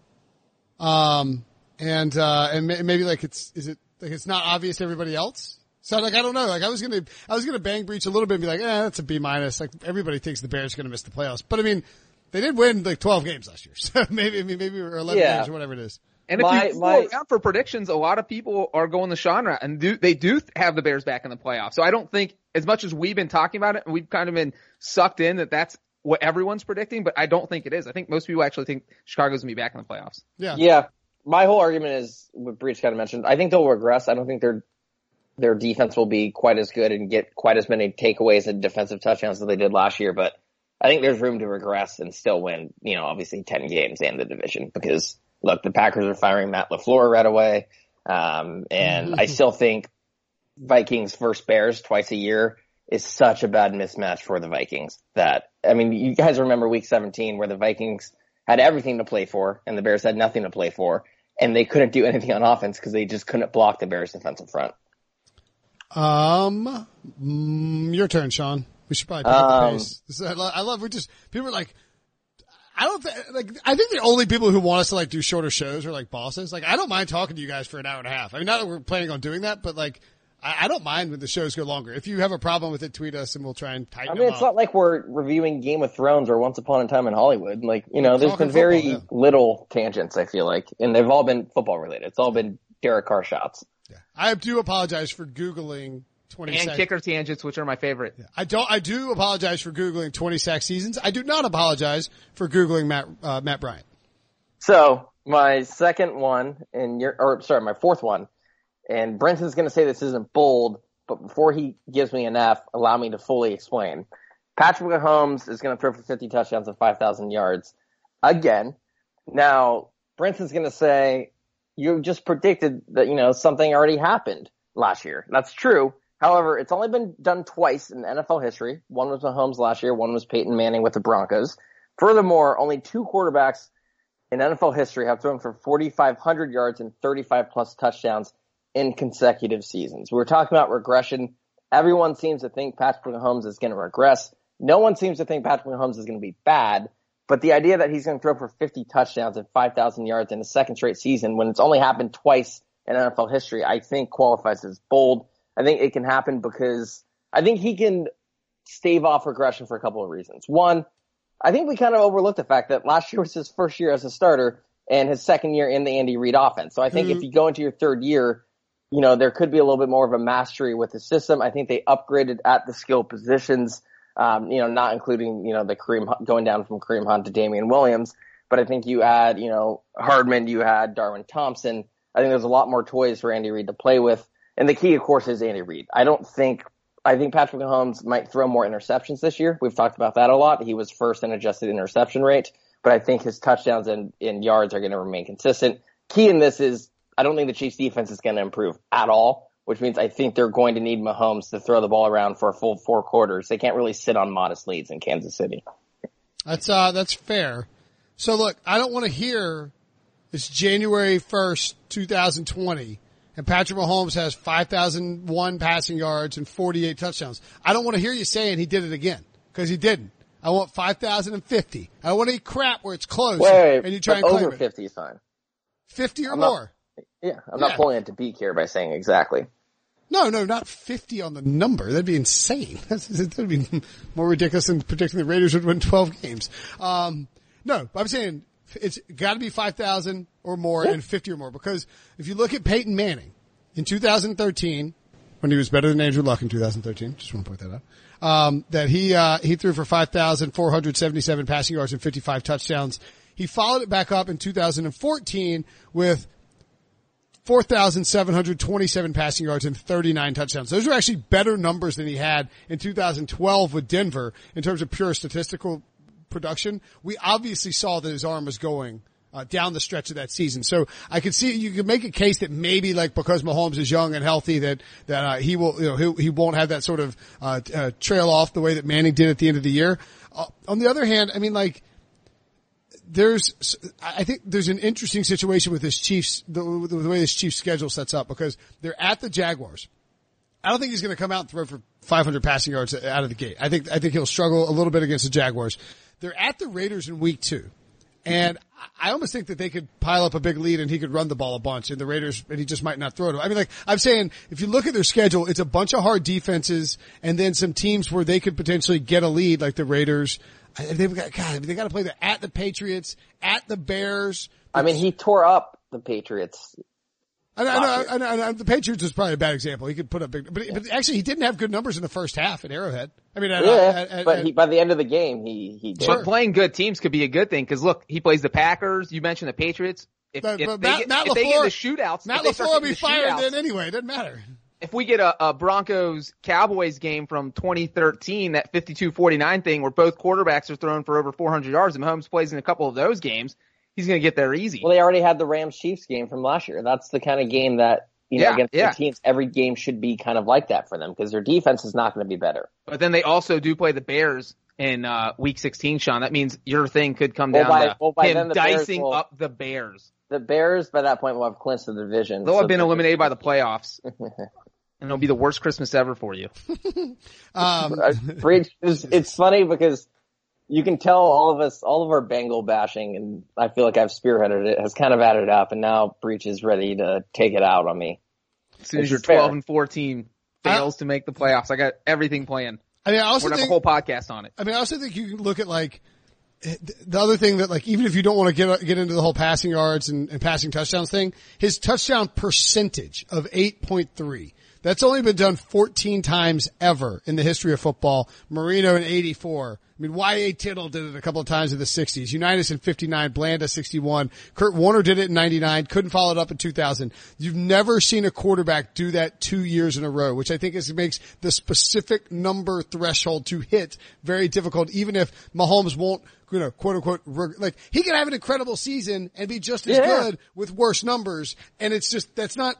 Um, and, uh, and maybe like it's, is it, like it's not obvious to everybody else? So like, I don't know, like I was gonna, I was gonna bang Breech a little bit and be like, eh, that's a B minus. Like everybody thinks the Bears are gonna miss the playoffs. But I mean, they did win like 12 games last year. So maybe, I mean, maybe, or 11 Yeah. games or whatever it is. And if My- you go my- around for predictions, a lot of people are going the Sean route, and do, they do have the Bears back in the playoffs. So I don't think, as much as we've been talking about it, and we've kind of been sucked in that that's what everyone's predicting, but I don't think it is. I think most people actually think Chicago's gonna be back in the playoffs. Yeah. Yeah, my whole argument is what Breech kind of mentioned. I think they'll regress. I don't think their their defense will be quite as good and get quite as many takeaways and defensive touchdowns as they did last year. But I think there's room to regress and still win. You know, obviously ten games and the division because look, the Packers are firing Matt Lafleur right away, um, and I still think Vikings versus Bears twice a year is such a bad mismatch for the Vikings that, I mean, you guys remember week 17 where the Vikings had everything to play for and the Bears had nothing to play for and they couldn't do anything on offense because they just couldn't block the Bears defensive front. Um, mm, your turn, Sean. We should probably pick up the Um, pace. This is- I love, I love, we just, people are like, I don't think, like, I think the only people who want us to like do shorter shows are like bosses. Like, I don't mind talking to you guys for an hour and a half. I mean, not that we're planning on doing that, but like, I, I don't mind when the shows go longer. If you have a problem with it, tweet us and we'll try and tighten I mean, them it's up. not like we're reviewing Game of Thrones or Once Upon a Time in Hollywood. Like, you know, there's talking been very football, yeah. little tangents, I feel like, and they've all been football related. It's all been Derek Carr shots. I do apologize for Googling 20 And sacks. kicker tangents, which are my favorite. I don't, I do apologize for Googling 20 sack seasons. I do not apologize for Googling Matt, uh, Matt Bryant. So my second one, and your or sorry, my fourth one, and Brinson's going to say this isn't bold, but before he gives me an F, allow me to fully explain. Patrick Mahomes is going to throw for 50 touchdowns and 5,000 yards again. Now, Brinson's going to say, you just predicted that, you know, something already happened last year. That's true. However, it's only been done twice in NFL history. One was Mahomes last year. One was Peyton Manning with the Broncos. Furthermore, only two quarterbacks in NFL history have thrown for 4,500 yards and 35 plus touchdowns in consecutive seasons. We're talking about regression. Everyone seems to think Patrick Mahomes is going to regress. No one seems to think Patrick Mahomes is going to be bad. But the idea that he's going to throw for 50 touchdowns and 5,000 yards in a second straight season when it's only happened twice in NFL history, I think qualifies as bold. I think it can happen because I think he can stave off regression for a couple of reasons. One, I think we kind of overlooked the fact that last year was his first year as a starter and his second year in the Andy Reid offense. So I think mm-hmm. if you go into your third year, you know, there could be a little bit more of a mastery with the system. I think they upgraded at the skill positions um, you know, not including, you know, the Kareem, going down from Kareem Hunt to Damien Williams. But I think you add, you know, Hardman, you had Darwin Thompson. I think there's a lot more toys for Andy Reid to play with. And the key, of course, is Andy Reid. I don't think, I think Patrick Mahomes might throw more interceptions this year. We've talked about that a lot. He was first in adjusted interception rate, but I think his touchdowns and, and yards are going to remain consistent. Key in this is I don't think the Chiefs defense is going to improve at all which means I think they're going to need Mahomes to throw the ball around for a full four quarters. They can't really sit on modest leads in Kansas City. That's uh that's fair. So look, I don't want to hear it's January 1st, 2020 and Patrick Mahomes has 5,001 passing yards and 48 touchdowns. I don't want to hear you saying he did it again because he didn't. I want 5,050. I don't want any crap where it's close wait, and you try and over claim 50 is fine. 50 or I'm more. Not, yeah, I'm not pulling it to beak here by saying exactly. No, no, not 50 on the number. That'd be insane. That'd be more ridiculous than predicting the Raiders would win 12 games. Um, no, I'm saying it's got to be 5,000 or more and 50 or more because if you look at Peyton Manning in 2013, when he was better than Andrew Luck in 2013, just want to point that out, um, that he, uh, he threw for 5,477 passing yards and 55 touchdowns. He followed it back up in 2014 with 4,727 passing yards and 39 touchdowns. Those are actually better numbers than he had in 2012 with Denver in terms of pure statistical production. We obviously saw that his arm was going uh, down the stretch of that season. So I could see you could make a case that maybe like because Mahomes is young and healthy that that uh, he will you know he, he won't have that sort of uh, uh trail off the way that Manning did at the end of the year. Uh, on the other hand, I mean like there's, I think there's an interesting situation with this Chiefs, the, the way this Chiefs schedule sets up because they're at the Jaguars. I don't think he's going to come out and throw for 500 passing yards out of the gate. I think, I think he'll struggle a little bit against the Jaguars. They're at the Raiders in week two. And I almost think that they could pile up a big lead and he could run the ball a bunch and the Raiders, and he just might not throw it. I mean, like, I'm saying, if you look at their schedule, it's a bunch of hard defenses and then some teams where they could potentially get a lead, like the Raiders, They've got God. They got to play the at the Patriots, at the Bears. I mean, he tore up the Patriots. I know, I know, I know, I know, the Patriots is probably a bad example. He could put up big, but, yeah. but actually he didn't have good numbers in the first half at Arrowhead. I mean, at, yeah, at, at, but he, by the end of the game, he he did. But playing good teams could be a good thing because look, he plays the Packers. You mentioned the Patriots. If, but, if, but they, Matt, get, Matt if they get the shootouts, Matt LaFleur will be fired then anyway. It doesn't matter if we get a, a Broncos Cowboys game from 2013, that 52-49 thing where both quarterbacks are thrown for over 400 yards and Mahomes plays in a couple of those games, he's going to get there easy. Well, they already had the Rams Chiefs game from last year. That's the kind of game that you know yeah, against yeah. the teams, every game should be kind of like that for them because their defense is not going to be better. But then they also do play the Bears in uh, Week 16, Sean. That means your thing could come well, down by, to well, by him the dicing will, up the Bears. The Bears by that point will have clinched the division. They'll so have been eliminated by the playoffs. and it'll be the worst Christmas ever for you. um, it's, it's funny because you can tell all of us, all of our Bengal bashing, and I feel like I've spearheaded it, has kind of added up, and now Breech is ready to take it out on me. As soon as your 12 and 14 fails I, to make the playoffs, I got everything planned. I mean, I also We're think, have a whole podcast on it. I mean, I also think you can look at like, the other thing that like, even if you don't want to get, get into the whole passing yards and, and passing touchdowns thing, his touchdown percentage of 8.3 That's only been done 14 times ever in the history of football. Marino in 84. I mean, Y.A. Tittle did it a couple of times in the 60s. Unitas in 59, Blanda 61. Kurt Warner did it in 99, couldn't follow it up in 2000. You've never seen a quarterback do that two years in a row, which I think is, makes the specific number threshold to hit very difficult, even if Mahomes won't you know, quote unquote, like he can have an incredible season and be just as Yeah. good with worse numbers. And it's just, that's not,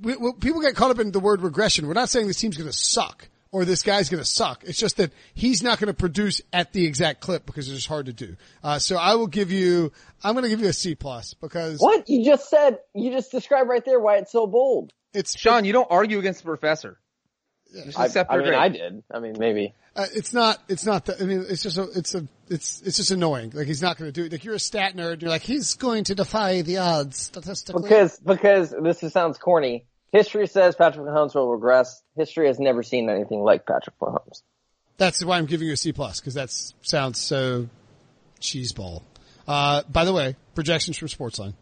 we, we, people get caught up in the word regression. We're not saying this team's going to suck or this guy's going to suck. It's just that he's not going to produce at the exact clip because it's just hard to do. Uh, so I will give you, I'm going to give you a C plus because What you just said, you just described right there why it's so bold. it's, Sean, you don't argue against the professor. Just I, accept I mean, grade. I did. I mean, maybe. Uh, it's not, it's not that, I mean, it's just a, it's a, it's, it's just annoying. Like he's not going to do it. Like you're a stat nerd you're like, he's going to defy the odds statistically. Because because this is, sounds corny. History says Patrick Mahomes will regress. History has never seen anything like Patrick Mahomes. That's why I'm giving you a C plus because that sounds so cheeseball. Uh, by the way, projections from Sportsline: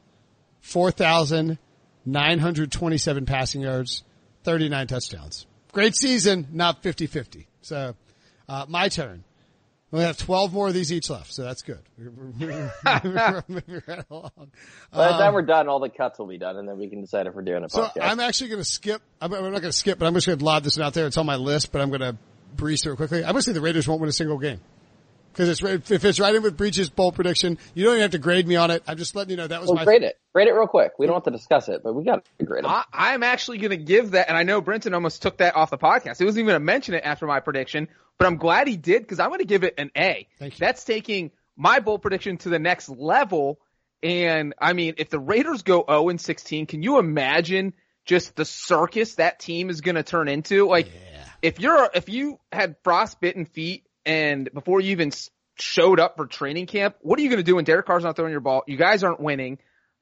four thousand nine hundred twenty-seven passing yards, thirty-nine touchdowns. Great season, not 50-50. So, uh, my turn. We have 12 more of these each left, so that's good. By the time we're done, all the cuts will be done, and then we can decide if we're doing a So podcast. I'm actually going to skip. I'm, I'm not going to skip, but I'm just going to lob this one out there. It's on my list, but I'm going to breeze through it quickly. I'm going to say the Raiders won't win a single game because it's right- if it's right in with Breech's bowl prediction. You don't even have to grade me on it. I'm just letting you know that was well, my. grade it. Grade it real quick. We don't have to discuss it, but we got to grade it. I, I'm actually going to give that, and I know Brinson almost took that off the podcast. He wasn't even going to mention it after my prediction, but I'm glad he did because I'm going to give it an A. Thank you. That's taking my bowl prediction to the next level. And I mean, if the Raiders go 0 and 16, can you imagine just the circus that team is going to turn into? Like, if you're if you had frostbitten feet and before you even showed up for training camp, what are you going to do when Derek Carr's not throwing your ball? You guys aren't winning.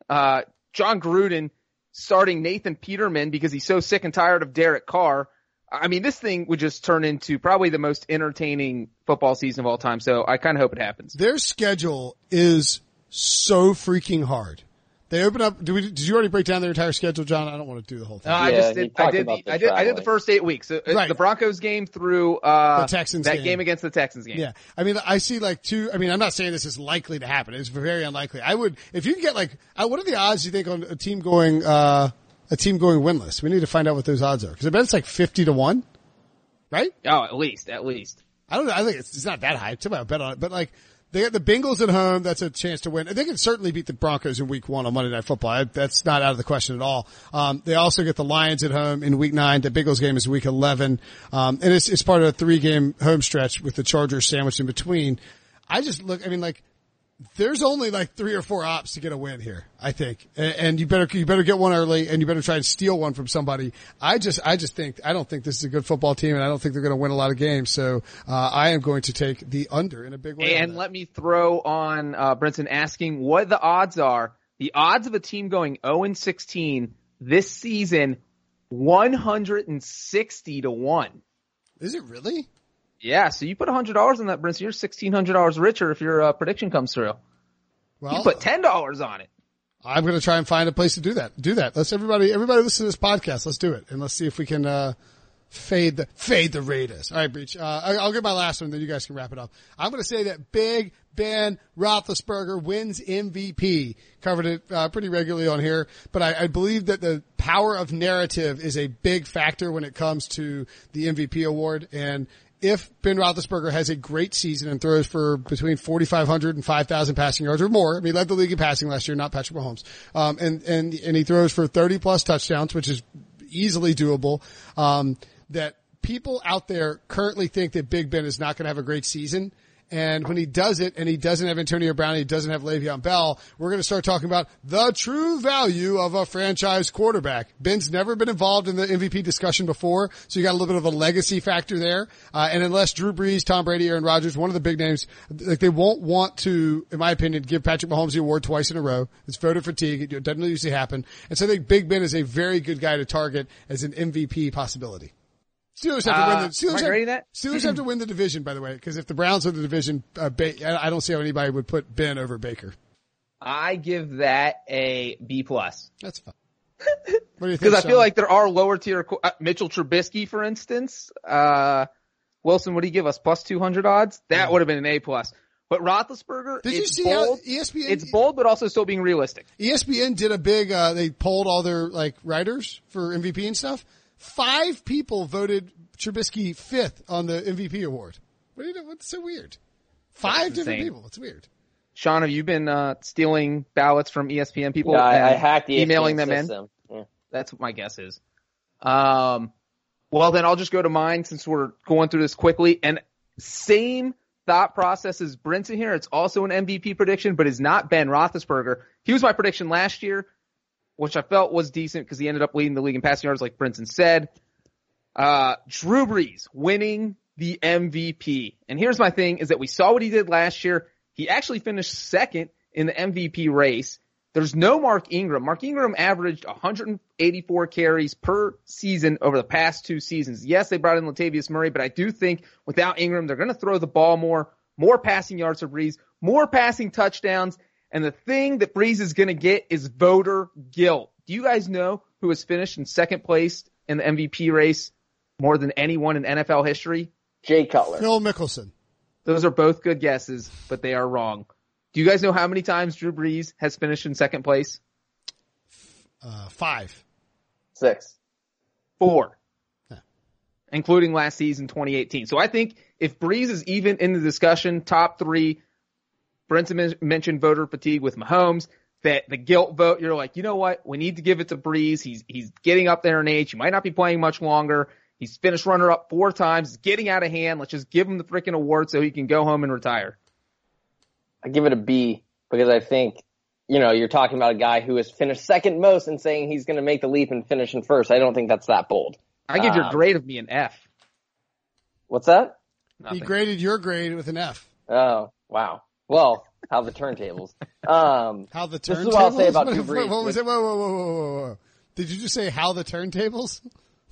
Uh, Jon Gruden starting Nathan Peterman because he's so sick and tired of Derek Carr. I mean, this thing would just turn into probably the most entertaining football season of all time. So I kind of hope it happens. Their schedule is so freaking hard. They open up. Do we, did you already break down their entire schedule, John? I don't want to do the whole thing. Uh, I just he did. I did. The, the I did. I did the first eight weeks. So, uh, Right. The Broncos game through uh, The Texans that game. game. against the Texans game. Yeah. I mean, I see like two, I mean, I'm not saying this is likely to happen. It's very unlikely. I would, if you can get like, uh, what are the odds you think on a team going, uh, a team going winless? We need to find out what those odds are. Cause I bet it's like 50 to 1. Right? Oh, at least, at least. I don't know. I think it's, it's not that high. Somebody bet on it, but like, they got the Bengals at home. That's a chance to win. They can certainly beat the Broncos in week one on Monday Night Football. That's not out of the question at all. Um, they also get the Lions at home in week nine. The Bengals game is week 11. Um, and it's, it's part of a three game home stretch with the Chargers sandwiched in between. I just look, I mean, like, there's only like three or four ops to get a win here, I think. And, you better, you better get one early and you better try and steal one from somebody. I just, I just think, I don't think this is a good football team and I don't think they're going to win a lot of games. So, uh, I am going to take the under in a big way. And let me throw on uh, Brinson asking what the odds are. The odds of a team going 0 and 16 this season, 160 to one. Is it really? Yeah, so you put hundred dollars on that, Brinson. You're sixteen hundred dollars richer if your uh, prediction comes through. Well, You put ten dollars on it. I'm going to try and find a place to do that. Do that. Let's everybody, everybody listen to this podcast. Let's do it. And let's see if we can, uh, fade the, fade the Raiders. All right, Breech. Uh, I'll get my last one, then you guys can wrap it up. I'm going to say that Big Ben Roethlisberger wins MVP. Covered it, uh, pretty regularly on here, but I, I believe that the power of narrative is a big factor when it comes to the MVP award. And if Ben Roethlisberger has a great season and throws for between 4,500 and 5,000 passing yards or more, I mean, he led the league in passing last year, not Patrick Mahomes. Um, and, and, and he throws for 30 plus touchdowns, which is easily doable. Um, that people out there currently think that Big Ben is not going to have a great season. And when he does it and he doesn't have Antonio Brown, he doesn't have Le'Veon Bell, we're going to start talking about the true value of a franchise quarterback. Ben's never been involved in the MVP discussion before, so you got a little bit of a legacy factor there. Uh, and unless Drew Brees, Tom Brady, Aaron Rodgers, one of the big names, like they won't want to, in my opinion, give Patrick Mahomes the award twice in a row. It's voter fatigue. It doesn't usually happen. And so I think Big Ben is a very good guy to target as an MVP possibility. Steelers have to win Uh, the Steelers am have, that? Steelers have to win the division, by the way, because if the Browns win the division, uh, ba- I don't see how anybody would put Ben over Baker. I give that a B plus. That's fine. What do you think? Because I feel like there are lower tier uh, Mitchell Trubisky, for instance. Uh, Wilson, what do you give us? Plus two hundred odds? That would have been an A plus. But Roethlisberger, Did you see how E. ESPN? It's bold, but also still being realistic. ESPN did a big. Uh, they polled all their like writers for MVP and stuff. Five people voted Trubisky fifth on the MVP award. What do you know? What's so weird? Five different people. It's weird. Sean, have you been uh, stealing ballots from ESPN people? Yeah, I, I hacked the emailing ESPN them in. Yeah. That's what my guess is. Um, well, then I'll just go to mine since we're going through this quickly. And same thought process as Brinson here. It's also an MVP prediction, but is not Ben Roethlisberger. He was my prediction last year, which I felt was decent because he ended up leading the league in passing yards, like Brinson said. Uh, Drew Brees winning the MVP. And here's my thing is that we saw what he did last year. He actually finished second in the MVP race. There's no Mark Ingram. Mark Ingram averaged 184 carries per season over the past two seasons. Yes, they brought in Latavius Murray, but I do think without Ingram, they're going to throw the ball more, more passing yards for Brees, more passing touchdowns. And the thing that Brees is going to get is voter guilt. Do you guys know who has finished in second place in the MVP race more than anyone in NFL history? Jay Cutler. Phil Mickelson. Those are both good guesses, but they are wrong. Do you guys know how many times Drew Brees has finished in second place? Uh, five. Six. Four. Yeah. Including last season, 2018. So I think if Brees is even in the discussion, top three, Brinson men- mentioned voter fatigue with Mahomes, that the guilt vote, you're like, you know what? We need to give it to Brees. He's, he's getting up there in age. He might not be playing much longer. He's finished runner up four times. He's getting out of hand. Let's just give him the freaking award so he can go home and retire. I give it a B because I think, you know, you're talking about a guy who has finished second most and saying he's going to make the leap and finish in first. I don't think that's that bold. I give your Um, grade of me an F. What's that? He graded your grade with an F. Oh, wow. Well, how the turntables. Um, How the turntables? This is what I'll say about what, Drew what, Brees. what was it? Whoa, whoa, whoa, whoa, whoa, whoa. Did you just say how the turntables?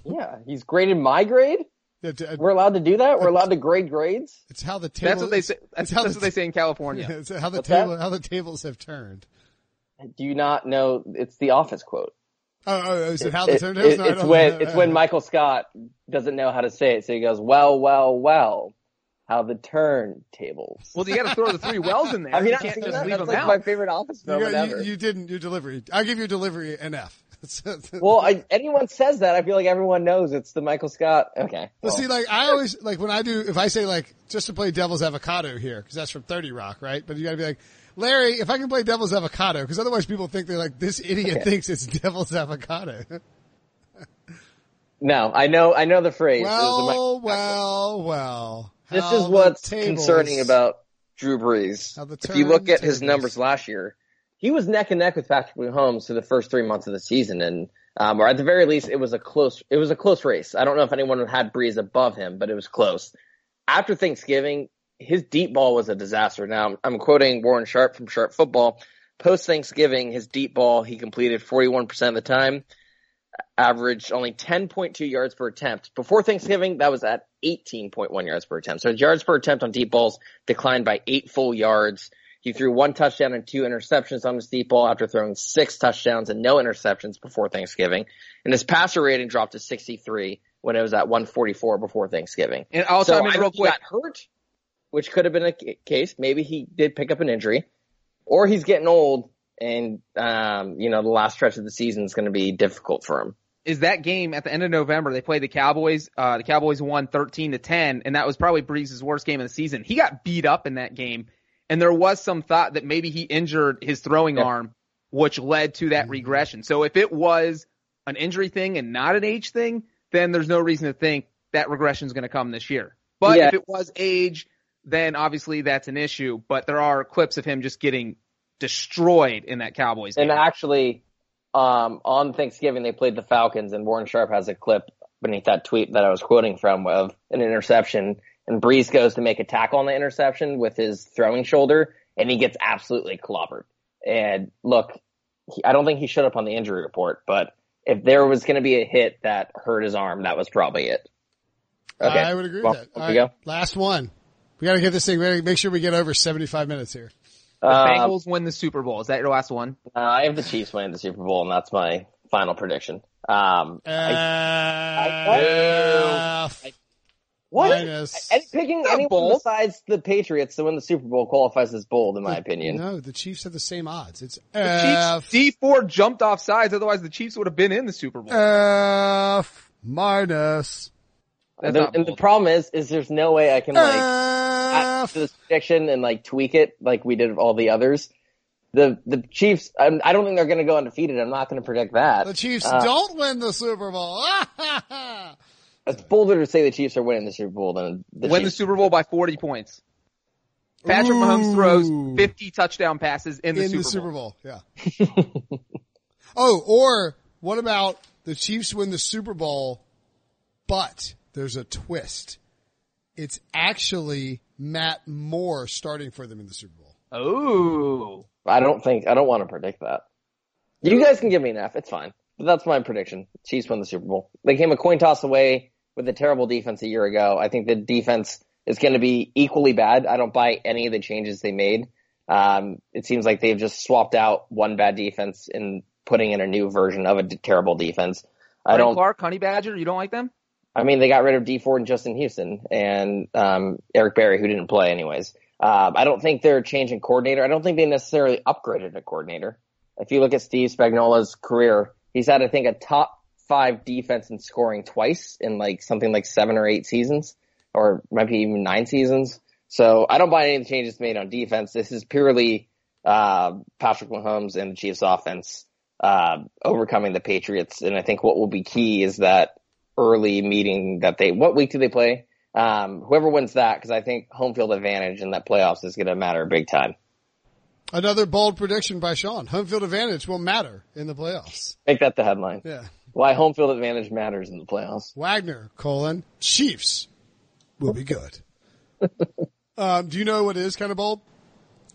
yeah, he's graded my grade. It- it- We're allowed to do that. We're allowed to grade grades. It's how the table. That's what they say. That's, how that's the- what they say in California. It's how the What's table. that? How the tables have turned. Do you not know? It's the Office quote. Oh, oh, is it how the It- turntables? it- No, it's when know. it's when Michael Scott doesn't know how to say it, so he goes, "Well, well, well." How the turntables. Well, you got to throw the three wells in there. Have you you not can't seen just that? leave That's them like out. my favorite Office You, moment got- ever. you, you didn't your delivery. I'll give your delivery an F. well, I, anyone says that, I feel like everyone knows it's the Michael Scott. Okay. Well, well, see, like I always like when I do if I say like just to play Devil's Avocado here because that's from Thirty Rock, right? But you got to be like Larry, if I can play Devil's Avocado because otherwise people think they're like this idiot thinks it's Devil's Avocado. no, I know, I know the phrase. It well, Michael- well, well. This is what's tables- concerning about Drew Brees. If you look at his numbers last year, he was neck and neck with Patrick Mahomes for the first three months of the season, and um, or at the very least, it was a close. It was a close race. I don't know if anyone had Brees above him, but it was close. After Thanksgiving, his deep ball was a disaster. Now I'm quoting Warren Sharp from Sharp Football. Post Thanksgiving, his deep ball he completed 41% of the time, averaged only 10.2 yards per attempt. Before Thanksgiving, that was at 18.1 yards per attempt. So yards per attempt on deep balls declined by eight full yards. He threw one touchdown and two interceptions on his deep ball after throwing six touchdowns and no interceptions before Thanksgiving. And his passer rating dropped to 63 when it was at 144 before Thanksgiving. And also, so in either real he quick. got hurt, which could have been a case. Maybe he did pick up an injury, or he's getting old, and um, you know the last stretch of the season is going to be difficult for him. Is that game at the end of November? They played the Cowboys. Uh, the Cowboys won 13 to 10, and that was probably Brees' worst game of the season. He got beat up in that game, and there was some thought that maybe he injured his throwing Yeah. arm, which led to that regression. So if it was an injury thing and not an age thing, then there's no reason to think that regression is going to come this year. But Yeah. if it was age, then obviously that's an issue. But there are clips of him just getting destroyed in that Cowboys game. And actually, um, on Thanksgiving they played the Falcons, and Warren Sharp has a clip beneath that tweet that I was quoting from of an interception, and Brees goes to make a tackle on the interception with his throwing shoulder, and he gets absolutely clobbered. And look, he, I don't think he showed up on the injury report, but if there was going to be a hit that hurt his arm, that was probably it. Okay, I would agree well, with that. there right, last one. We got to get this thing ready. Make sure we get over 75 minutes here. The Uh, Bengals win the Super Bowl. Is that your last one? uh, I have the Chiefs winning the Super Bowl, and that's my final prediction. Um, Uh, I- what? Minus. And picking Not anyone bold. besides the Patriots to win the Super Bowl qualifies as bold, in my opinion. No, the Chiefs have the same odds. It's The F, Chiefs Dee Ford jumped off sides, otherwise the Chiefs would have been in the Super Bowl. F minus. That's And the, and the problem is, is there's no way I can like add to this prediction and like tweak it like we did all the others. The the Chiefs, I'm, I don't think they're going to go undefeated. I'm not going to predict that. The Chiefs Uh, don't win the Super Bowl. It's bolder to say the Chiefs are winning the Super Bowl than the win the Super Bowl by 40 points. Patrick Mahomes throws 50 touchdown passes in the, in Super, the Super Bowl. Bowl. Yeah. oh, or what about the Chiefs win the Super Bowl, but there's a twist. It's actually Matt Moore starting for them in the Super Bowl. Oh. I don't think I don't want to predict that. You guys can give me an F. It's fine. But that's my prediction. Chiefs win the Super Bowl. They came a coin toss away with a terrible defense a year ago. I think the defense is going to be equally bad. I don't buy any of the changes they made. Um, it seems like they've just swapped out one bad defense and putting in a new version of a d- terrible defense. I Frank don't. Clark, Honey Badger, you don't like them? I mean, they got rid of Dee Ford and Justin Houston and um, Eric Berry, who didn't play anyways. Um, I don't think they're changing coordinator. I don't think they necessarily upgraded a coordinator. If you look at Steve Spagnuolo's career, he's had, I think, a top five defense in scoring twice in like something like seven or eight seasons, or maybe even nine seasons. So I don't buy any of the changes made on defense. This is purely uh, Patrick Mahomes and the Chiefs' offense uh, overcoming the Patriots. And I think what will be key is that early meeting that they. What week do they play? Um, whoever wins that, because I think home field advantage in that playoffs is going to matter big time. Another bold prediction by Sean. Home field advantage will matter in the playoffs. Make that the headline. Yeah. Why home field advantage matters in the playoffs. Wagner, colon, Chiefs will be good. um, do you know what is kind of bold?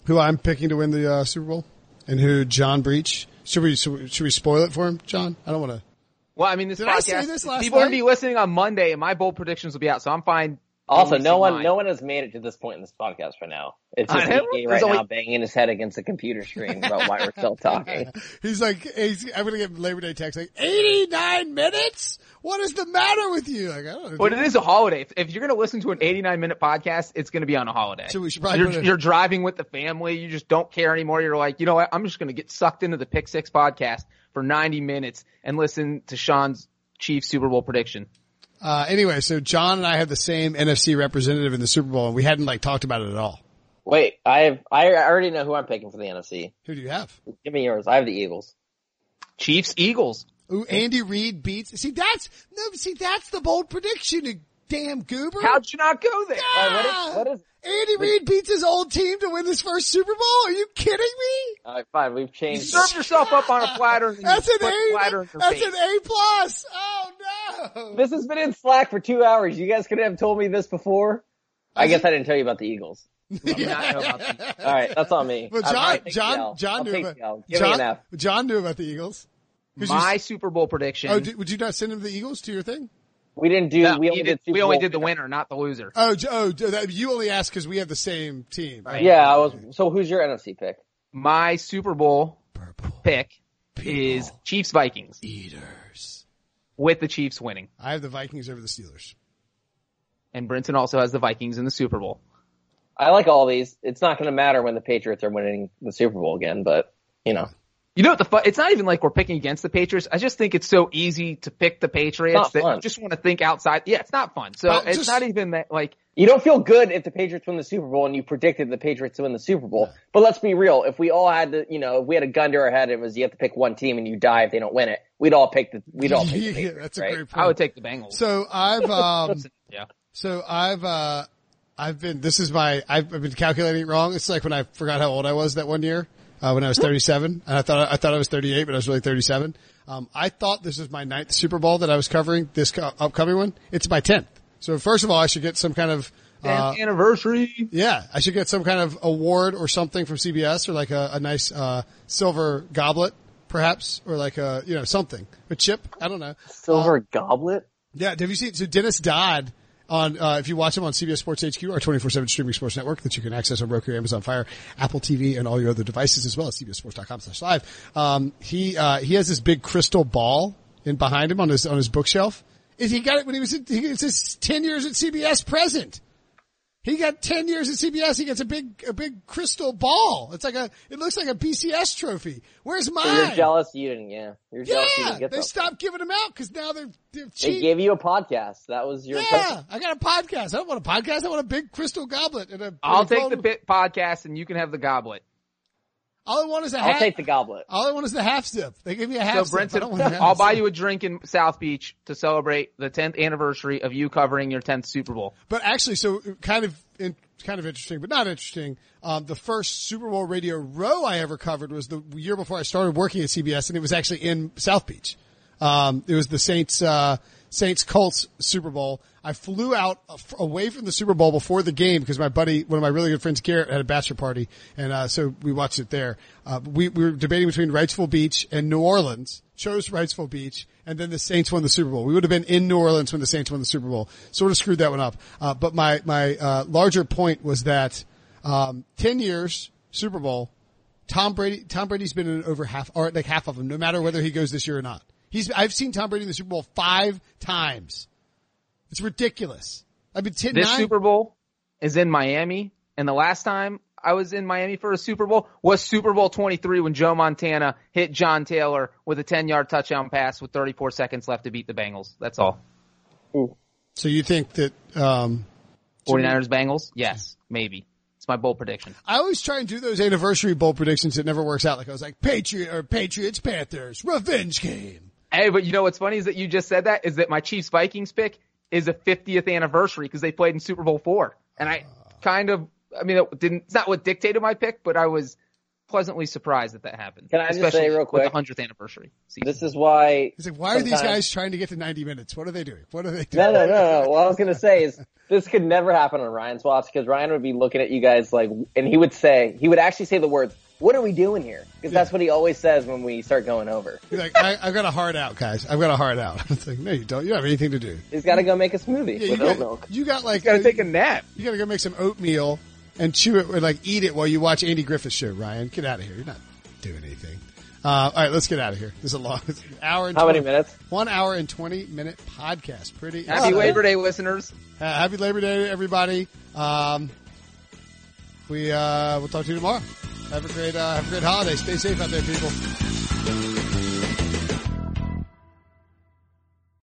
Who I'm picking to win the uh, Super Bowl? And who John Breech? Should we, should we, should we spoil it for him, John? I don't want to. Well, I mean, this Did podcast, this last people are going to be listening on Monday and my bold predictions will be out, so I'm fine. Also, no one, mine. no one has made it to this point in this podcast for now. It's just me right only- now banging his head against the computer screen about why we're still talking. He's like, he's, I'm going to get Labor Day text like, 89 minutes? What is the matter with you? Like, I don't know. But it is a holiday. If, if you're going to listen to an 89 minute podcast, it's going to be on a holiday. So we should probably you're, a- you're driving with the family. You just don't care anymore. You're like, you know what? I'm just going to get sucked into the Pick Six podcast for 90 minutes and listen to Sean's Chiefs Super Bowl prediction. Uh, anyway, so John and I have the same NFC representative in the Super Bowl and we hadn't like talked about it at all. Wait, I have, I already know who I'm picking for the NFC. Who do you have? Give me yours. I have the Eagles. Chiefs Eagles. Ooh, Andy Reid beats. See, that's no. See, that's the bold prediction. You damn goober. How'd you not go there? Uh, what is- what is- Andy Reid beats his old team to win his first Super Bowl? Are you kidding me? All right, fine. We've You changed. served yourself up on a platter and That's an put the platter A. in That's face. an A plus. Oh no. This has been in Slack for two hours. You guys could have told me this before. I guess I didn't tell you about the Eagles. I did not know about that. All right, that's on me. But I'll- John, I'll take the John, John knew about the L. Give me an John. John knew about the Eagles. 'Cause you My s- Super Bowl prediction. oh, did, would you not send him the Eagles to your thing? We didn't do. No, we only did- did. We only did the winner, not the loser. Oh, j- oh, that, you only asked because we have the same team. Right. Yeah, I was. So who's your NFC pick? My Super Bowl Purple pick People. is Chiefs Vikings eaters. with the Chiefs winning. I have the Vikings over the Steelers. And Brinson also has the Vikings in the Super Bowl. I like all these. It's not going to matter when the Patriots are winning the Super Bowl again, but you know, You know what the fu- it's not even like we're picking against the Patriots. I just think it's so easy to pick the Patriots that fun. you just want to think outside. Yeah, it's not fun. So But it's just- not even that like you don't feel good if the Patriots win the Super Bowl and you predicted the Patriots to win the Super Bowl. But let's be real. If we all had to, you know, if we had a gun to our head, it was you have to pick one team and you die if they don't win it. We'd all pick the. We'd all pick the Patriots, that's a right? great point. I would take the Bengals. So I've um, yeah. so I've uh, I've been. This is my. I've, I've been calculating it wrong. It's like when I forgot how old I was that one year uh, when I was 37, and I thought I thought I was 38, but I was really 37. Um, I thought this was my ninth Super Bowl that I was covering. This co- upcoming one, it's my 10th. So first of all, I should get some kind of. Uh, anniversary. yeah, I should get some kind of award or something from CBS or like a, a nice uh, silver goblet, perhaps, or like a you know something, a chip. I don't know. Silver goblet. Yeah, have you seen? So Dennis Dodd on uh, if you watch him on CBS Sports HQ, our 24/7 streaming sports network that you can access on Roku, Amazon Fire, Apple TV, and all your other devices as well as CBSSports.com/live. Um, he uh, he has this big crystal ball in behind him on his on his bookshelf. Is he got it when he was? At, he, it's his 10 years at CBS present. He got 10 years at CBS. He gets a big, a big crystal ball. It's like a, it looks like a BCS trophy. Where's mine? So you're jealous you didn't, yeah. You're jealous you didn't get they them. stopped giving them out because now they're, they're They gave you a podcast. That was your yeah, I got a podcast. I don't want a podcast. I want a big crystal goblet and a. I'll and a take the gold- podcast and you can have the goblet. All I want is a I'll half. take the goblet. all I want is the half sip. They give me a half So sip. I Brinson, don't want a half I'll buy sip. you a drink in South Beach to celebrate the 10th anniversary of you covering your 10th Super Bowl. But actually, so kind of, in, kind of interesting, but not interesting. Um, the first Super Bowl radio row I ever covered was the year before I started working at CBS, and it was actually in South Beach. Um, it was the Saints, uh, Saints Colts Super Bowl. I flew out away from the Super Bowl before the game because my buddy, one of my really good friends, Garrett, had a bachelor party, and uh, so we watched it there. Uh, we, we were debating between Wrightsville Beach and New Orleans. Chose Wrightsville Beach, and then the Saints won the Super Bowl. We would have been in New Orleans when the Saints won the Super Bowl. Sort of screwed that one up. Uh, but my my uh, larger point was that um, ten years Super Bowl. Tom Brady, Tom Brady's been in over half, or like half of them, no matter whether he goes this year or not. He's, I've seen Tom Brady in the Super Bowl five times. It's ridiculous. I've been ten, This nine, Super Bowl is in Miami, and the last time I was in Miami for a Super Bowl was Super Bowl 23 when Joe Montana hit John Taylor with a 10 yard touchdown pass with 34 seconds left to beat the Bengals. That's all. So you think that, um, 49ers Bengals? Yes, maybe. It's my bold prediction. I always try and do those anniversary bowl predictions. It never works out. Like I was like, Patriot or Patriots, Panthers, revenge game. Hey, but you know what's funny is that you just said that is that my Chiefs Vikings pick is a 50th anniversary because they played in Super Bowl four, and I kind of, I mean, it didn't. It's not what dictated my pick, but I was pleasantly surprised that that happened. Can I just especially say real quick? with the 100th anniversary? season. This is why. He's like, why are these guys trying to get to 90 minutes? What are they doing? What are they doing? No, no, no, no. What I was gonna say is this could never happen on Ryan's watch because Ryan would be looking at you guys like, and he would say, he would actually say the words, "What are we doing here?" Because that's what he always says when we start going over. You're like, I, I've got a heart out, guys. I've got a heart out. It's like, no, you don't. You don't have anything to do. He's got to go make a smoothie Yeah, you with oat got, milk. you got like, Got to take a nap. you gotta go make some oatmeal and chew it or like eat it while you watch Andy Griffith's show, Ryan. Get out of here. You're not doing anything. Uh, all right, let's get out of here. This is a long it's an hour and How 20 many minutes? One hour and 20 minute podcast. Pretty Happy exciting. Labor Day, listeners. Uh, happy Labor Day, everybody. Um, we, uh, we'll talk to you tomorrow. Have a great, uh, have a great holiday. Stay safe out there, people.